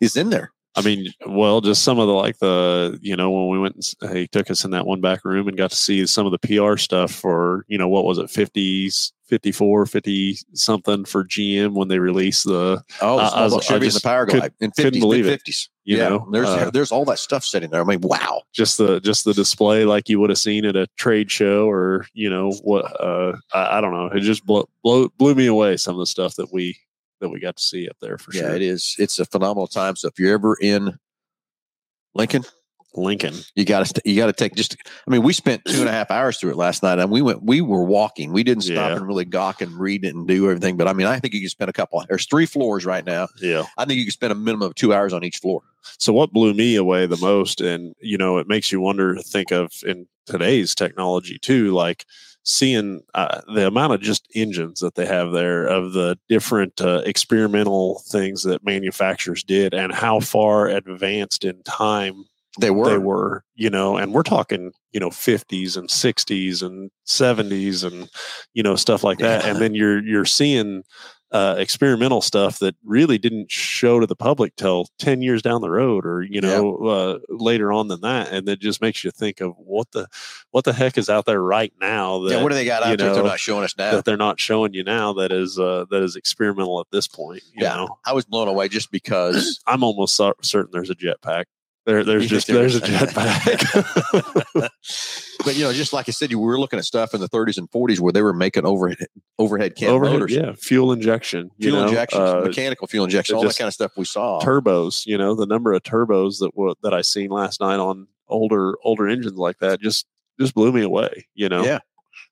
is in there. I mean, well, just some of the like the you know when we went, and he took us in that one back room and got to see some of the PR stuff for you know what was it 50s, 54, 50 something for GM when they released the Oh, I- I was- block I Chevy and the just Powerglide in couldn't 50s, believe mid it. 50s. you yeah, know there's uh, there's all that stuff sitting there. I mean, wow. just the just the display like you would have seen at a trade show or you know what uh I, I don't know it just blew, blew blew me away some of the stuff that we that we got to see up there for yeah, sure. Yeah, it is. It's a phenomenal time. So if you're ever in Lincoln, Lincoln, you got to you got to take just. I mean, we spent two and a half hours through it last night, and we went. We were walking. We didn't stop Yeah. and really gawk and read it and do everything. But I mean, I think you can spend a couple. There's three floors right now. yeah. I think you can spend a minimum of two hours on each floor. So what blew me away the most, and you know, it makes you wonder, think of in today's technology too, like seeing uh, the amount of just engines that they have there of the different uh, experimental things that manufacturers did, and how far advanced in time They were. they were, you know, and we're talking, you know, 50s and 60s and 70s and you know stuff like that. Yeah. And then you're you're seeing uh, experimental stuff that really didn't show to the public till 10 years down the road or you know uh, later on than that and it just makes you think of what the what the heck is out there right now that, yeah, what do they got out there? They're not showing us now. that they're not showing you now that is uh, that is experimental at this point you Yeah. know I was blown away just because i'm almost certain there's a jetpack there, there's just there's a jetpack but you know, just like I said, you were looking at stuff in the 30s and 40s where they were making overhead overhead cam Overhead, motors, yeah, fuel injection, you fuel know, injections, uh, mechanical fuel injection, all that kind of stuff we saw. turbos. You know, the number of turbos that were that I seen last night on older older engines like that just just blew me away. You know, Yeah.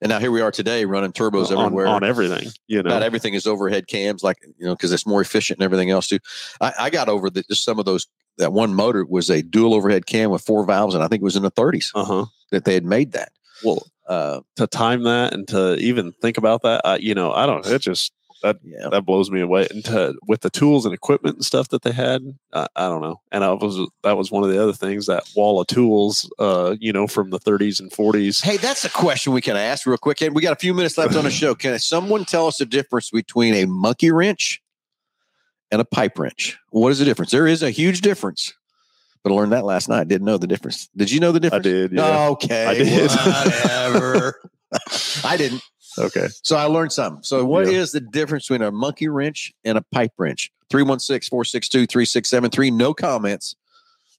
And now here we are today running turbos on, everywhere. on everything. You know, Not everything is overhead cams, like you know, because it's more efficient and everything else too. I, I got over the, just some of those. That one motor was a dual overhead cam with four valves, and I think it was in the 30s uh huh. that they had made that. Well, Uh, to time that and to even think about that, I, you know, I don't. It just yeah, that blows me away. And to, with the tools and equipment and stuff that they had, I, I don't know. And I was that was one of the other things that wall of tools, uh, you know, from the 30s and 40s. Hey, that's a question we can ask real quick. And we got a few minutes left on the show. Can someone tell us the difference between a monkey wrench and a pipe wrench? What is the difference? There is a huge difference. But I learned that last night. Didn't know the difference. Did you know the difference? I did. Yeah. Okay. I did. Whatever. I didn't. Okay. So I learned something. So what is Yeah. the difference between a monkey wrench and a pipe wrench? 316-462-3673. No comments.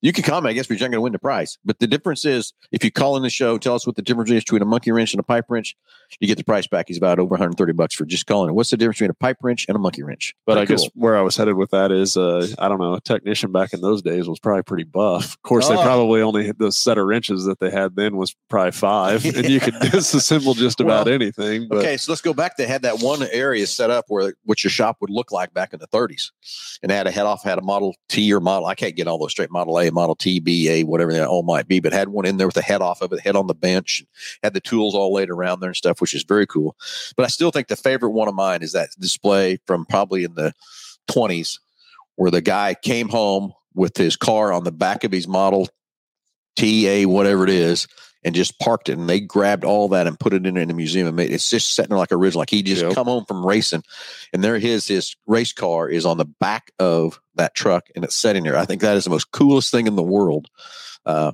You can comment, I guess, but you're not going to win the prize. But the difference is if you call in the show, tell us what the difference is between a monkey wrench and a pipe wrench, you get the price back. He's about over 130 bucks for just calling it. What's the difference between a pipe wrench and a monkey wrench? But I Pretty guess where I was headed with that is, uh, I don't know, a technician back in those days was probably pretty buff. Of course, they Oh. probably only the set of wrenches that they had then was probably five, and you could disassemble just about Well, anything. But Okay, so let's go back. They had that one area set up where what your shop would look like back in the 30s, and they had a head off, had a Model T or Model. I can't get all those straight. Model A, Model T, B, A, whatever that all might be, but had one in there with the head off of it, head on the bench, had the tools all laid around there and stuff, which is very cool. But I still think the favorite one of mine is that display from probably in the 20s, where the guy came home with his car on the back of his Model T, A, whatever it is, and just parked it and they grabbed all that and put it in, in the museum and made it's just sitting there like a original like he just Yep. come home from racing and there his his race car is on the back of that truck and it's sitting there i think that is the most coolest thing in the world uh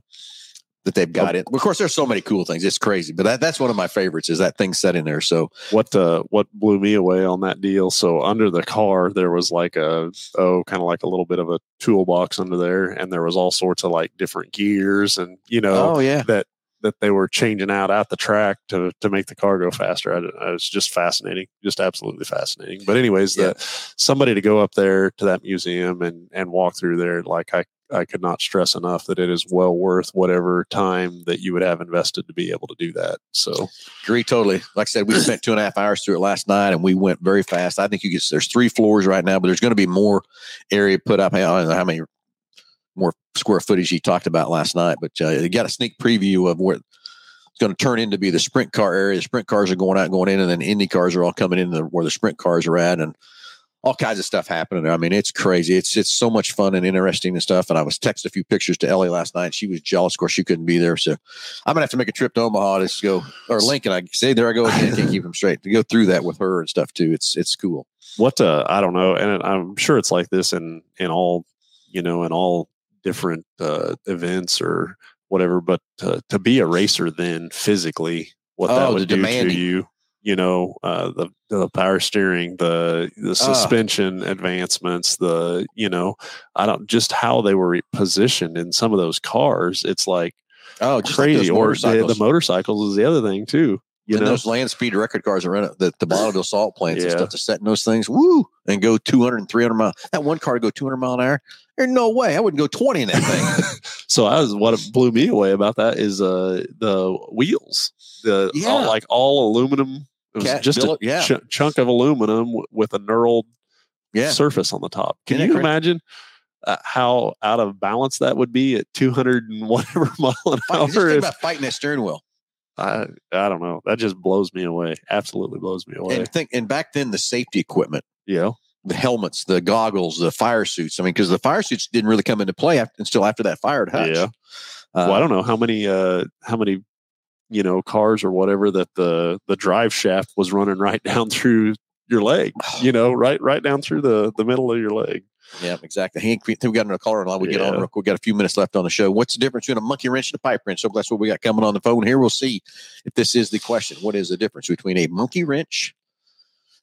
that they've got it of course there's so many cool things it's crazy but that, that's one of my favorites is that thing sitting there so what uh, what blew me away on that deal? So under the car there was like a oh, kind of like a little bit of a toolbox under there, and there was all sorts of like different gears, and you know oh yeah that that they were changing out at the track to to make the car go faster. I, I was just fascinating, just absolutely fascinating. But anyways, Yeah. the somebody to go up there to that museum and and walk through there, like I I could not stress enough that it is well worth whatever time that you would have invested to be able to do that. So Agree totally. Like I said, we spent two and a half hours through it last night, and we went very fast. I think you get there's three floors right now, but there's going to be more area put up. I don't know how many more square footage you talked about last night, but uh, you got a sneak preview of what it's going to turn into be the sprint car area. The sprint cars are going out, and going in, and then Indy cars are all coming in the, where the sprint cars are at, and all kinds of stuff happening there. I mean, it's crazy. It's it's so much fun and interesting and stuff. And I was texting a few pictures to Ellie last night. She was jealous. Of course, she couldn't be there, so I'm gonna have to make a trip to Omaha to go or Lincoln. I say there I go again. Can't keep them straight to go through that with her and stuff too. It's it's cool. what uh, I don't know, and I'm sure it's like this in in all you know in all different uh, events or whatever. But to, to be a racer, then physically, what that Oh, would do demanding. to you, you know, uh, the the power steering, the the suspension advancements, the you know, I don't just how they were positioned in some of those cars. It's like Oh, like crazy. those or the, the motorcycles is the other thing too. You and know, those land speed record cars are in it, the, the Bonneville salt flats and stuff to set in those things, woo, and go 200 and 300 miles. That one car to go 200 mile an hour. There's no way. I wouldn't go 20 in that thing. So I was what blew me away about that is uh the wheels, the Yeah. all, like all aluminum. It was Cat just billet, a yeah. ch- chunk of aluminum w- with a knurled yeah. surface on the top. Can Isn't you imagine uh, how out of balance that would be at 200 and whatever mile an Fight, just hour? think If, about fighting that steering wheel. I I don't know. That just blows me away. Absolutely blows me away. And think, and back then, the safety equipment, you know, the helmets, the goggles, the fire suits. I mean, because the fire suits didn't really come into play after, until after that fired hutch. Yeah. Uh, well, I don't know how many uh how many you know cars or whatever that the the drive shaft was running right down through your leg. You know, right right down through the the middle of your leg. Yeah, exactly. Hank, we, got another caller line. We get on. Real quick. We got a few minutes left on the show. What's the difference between a monkey wrench and a pipe wrench? So that's what we got coming on the phone here. We'll see if this is the question. What is the difference between a monkey wrench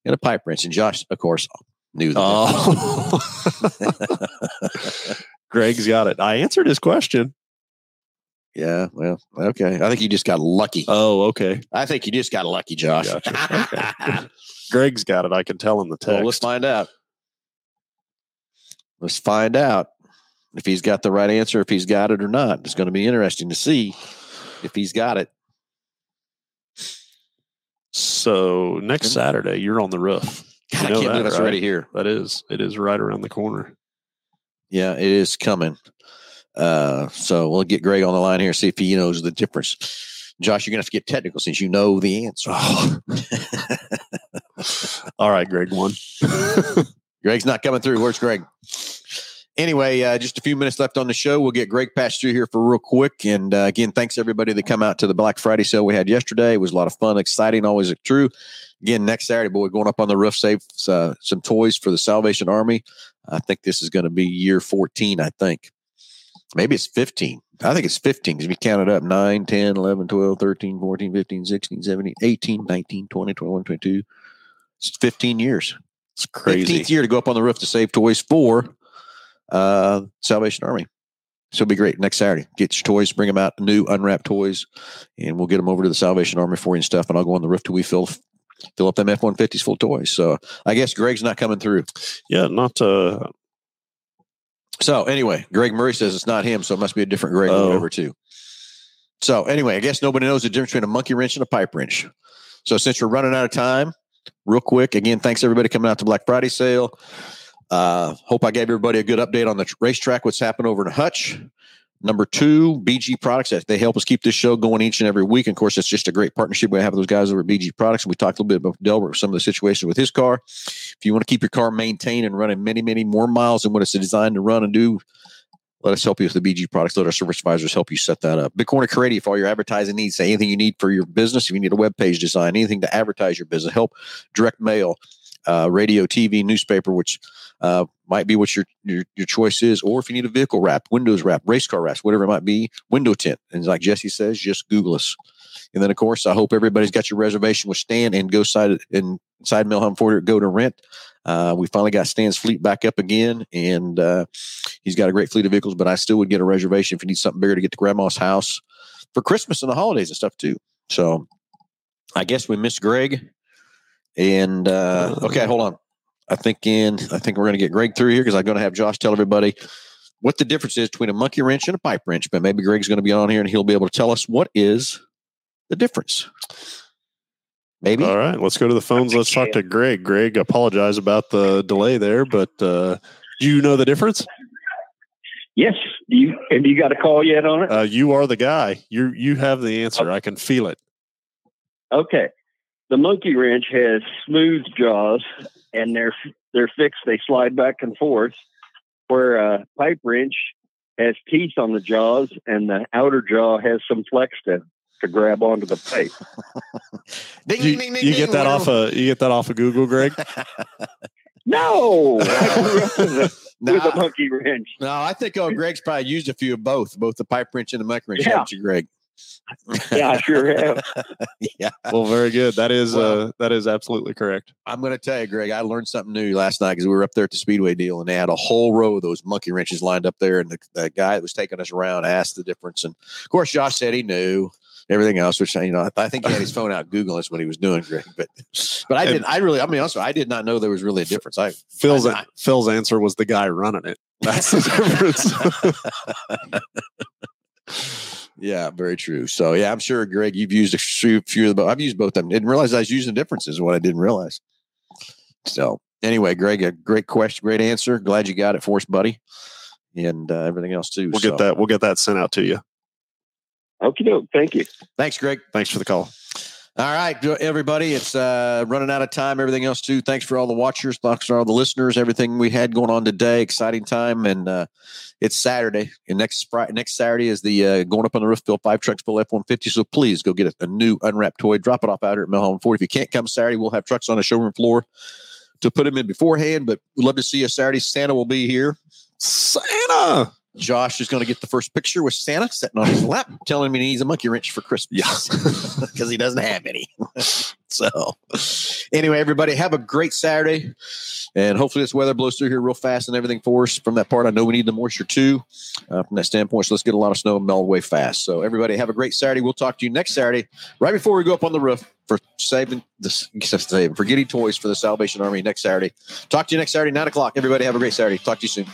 and a pipe wrench? And Josh, of course, knew that. Oh. Greg's got it. I answered his question. yeah, well, okay. I think you just got lucky. Oh, okay. I think you just got lucky, Josh. Gotcha. Okay. Greg's got it. I can tell in the text. well, let's find out. Let's find out if he's got the right answer, if he's got it or not. It's going to be interesting to see if he's got it. So next Saturday, you're on the roof. You I can't that, believe that's right? already here. That is, it is right around the corner. Yeah, it is coming. Uh, so we'll get Greg on the line here, see if he knows the difference. Josh, you're gonna have to get technical since you know the answer. Oh. All right, Greg one. Greg's not coming through. Where's Greg? Anyway, uh, just a few minutes left on the show. We'll get Greg passed through here for real quick. And uh, again, thanks everybody that come out to the Black Friday sale we had yesterday. It was a lot of fun, exciting, always true. Again, next Saturday, boy, going up on the roof, save uh, some toys for the Salvation Army. I think this is going to be year 14, I think. Maybe it's 15. I think it's 15 because we counted up 9, 10, 11, 12, 13, 14, 15, 16, 17, 18, 19, 20, 21, 22. It's 15 years. It's crazy. 15th year to go up on the roof to save toys for uh, Salvation Army. So it'll be great next Saturday. Get your toys, bring them out, new unwrapped toys, and we'll get them over to the Salvation Army for you and stuff. And I'll go on the roof till we fill fill up them F one fifties full of toys. So I guess Greg's not coming through. Yeah, not uh So anyway, Greg Murray says it's not him, so it must be a different Greg Oh. over too. So anyway, I guess nobody knows the difference between a monkey wrench and a pipe wrench. So since we're running out of time, real quick, again, thanks everybody coming out to Black Friday sale. Uh, hope I gave everybody a good update on the tr- racetrack, what's happened over in Hutch. Number two, BG Products. They help us keep this show going each and every week. And of course, it's just a great partnership we have with those guys over at BG Products. And we talked a little bit about Delbert, some of the situations with his car. If you want to keep your car maintained and running many, many more miles than what it's designed to run and do, let us help you with the BG products. Let our service advisors help you set that up. Big Corner Creative for all your advertising needs. Say anything you need for your business. If you need a web page design, anything to advertise your business, help direct mail, uh, radio, TV, newspaper, which uh, might be what your, your your choice is, or if you need a vehicle wrap, windows wrap, race car wraps, whatever it might be, window tint. And like Jesse says, just Google us. And then, of course, I hope everybody's got your reservation with Stan and go side inside Milham Ford go to rent. Uh, we finally got Stan's fleet back up again, and uh, he's got a great fleet of vehicles. But I still would get a reservation if you need something bigger to get to Grandma's house for Christmas and the holidays and stuff too. So I guess we missed Greg. And uh, okay, hold on. I think in I think we're going to get Greg through here because I'm going to have Josh tell everybody what the difference is between a monkey wrench and a pipe wrench. But maybe Greg's going to be on here and he'll be able to tell us what is the difference. Maybe. all right, let's go to the phones. Let's talk to Greg. Greg, apologize about the delay there, but uh do you know the difference? Yes. You have you got a call yet on it? Uh you are the guy. You you have the answer. I can feel it. Okay. The monkey wrench has smooth jaws, and they're they're fixed. They slide back and forth. Where a pipe wrench has teeth on the jaws, and the outer jaw has some flex to to grab onto the pipe. Ding, You, ding, ding, ding, you ding, get that off whatever. of you get that off of Google, Greg? No, I grew up with a, Nah, a monkey wrench. no, I think oh, Greg's probably used a few of both, both the pipe wrench and the monkey wrench. Yeah. haven't you, Greg? Yeah, I sure have. yeah. Well, very good. That is Well- uh that is absolutely correct. I'm going to tell you, Greg, I learned something new last night because we were up there at the Speedway deal and they had a whole row of those monkey wrenches lined up there. And the, the guy that was taking us around asked the difference. And of course, Josh said he knew everything else, which, you know, I, I think he had his phone out Googling us what he was doing, Greg. But, but I didn't, I really, I mean, also, I did not know there was really a difference. I, Phil's I- Phil's answer was the guy running it. That's the difference. yeah, very true. So, yeah, I'm sure, Greg, you've used a few, few of the, I've used both of them. Didn't realize I was using the differences, what I didn't realize. So, anyway, Greg, a great question, great answer. Glad you got it for us, buddy. And uh, everything else too. we'll So, get that we'll get that sent out to you. Okay, doke. Thank you. Thanks, Greg. Thanks for the call. All right, everybody. It's uh, running out of time. Everything else too. Thanks for all the watchers. Thanks for all the listeners. Everything we had going on today. Exciting time, and uh, it's Saturday. And next Friday, next Saturday is the uh, going up on the roof. Bill five trucks, Bill F one fifty. So please go get a, a new unwrapped toy. Drop it off out here at Milhome Ford. If you can't come Saturday, we'll have trucks on the showroom floor to put them in beforehand. But we'd love to see you Saturday. Santa will be here. Santa. Josh is going to get the first picture with Santa sitting on his lap, telling me he needs a monkey wrench for Christmas. because he doesn't have any. so, anyway, everybody, have a great Saturday, and hopefully this weather blows through here real fast and everything for us. From that part, I know we need the moisture too. Uh, from that standpoint, so let's get a lot of snow and melt away fast. So, everybody, have a great Saturday. We'll talk to you next Saturday, right before we go up on the roof for saving the saving for getting toys for the Salvation Army next Saturday. Talk to you next Saturday, nine o'clock. Everybody, have a great Saturday. Talk to you soon.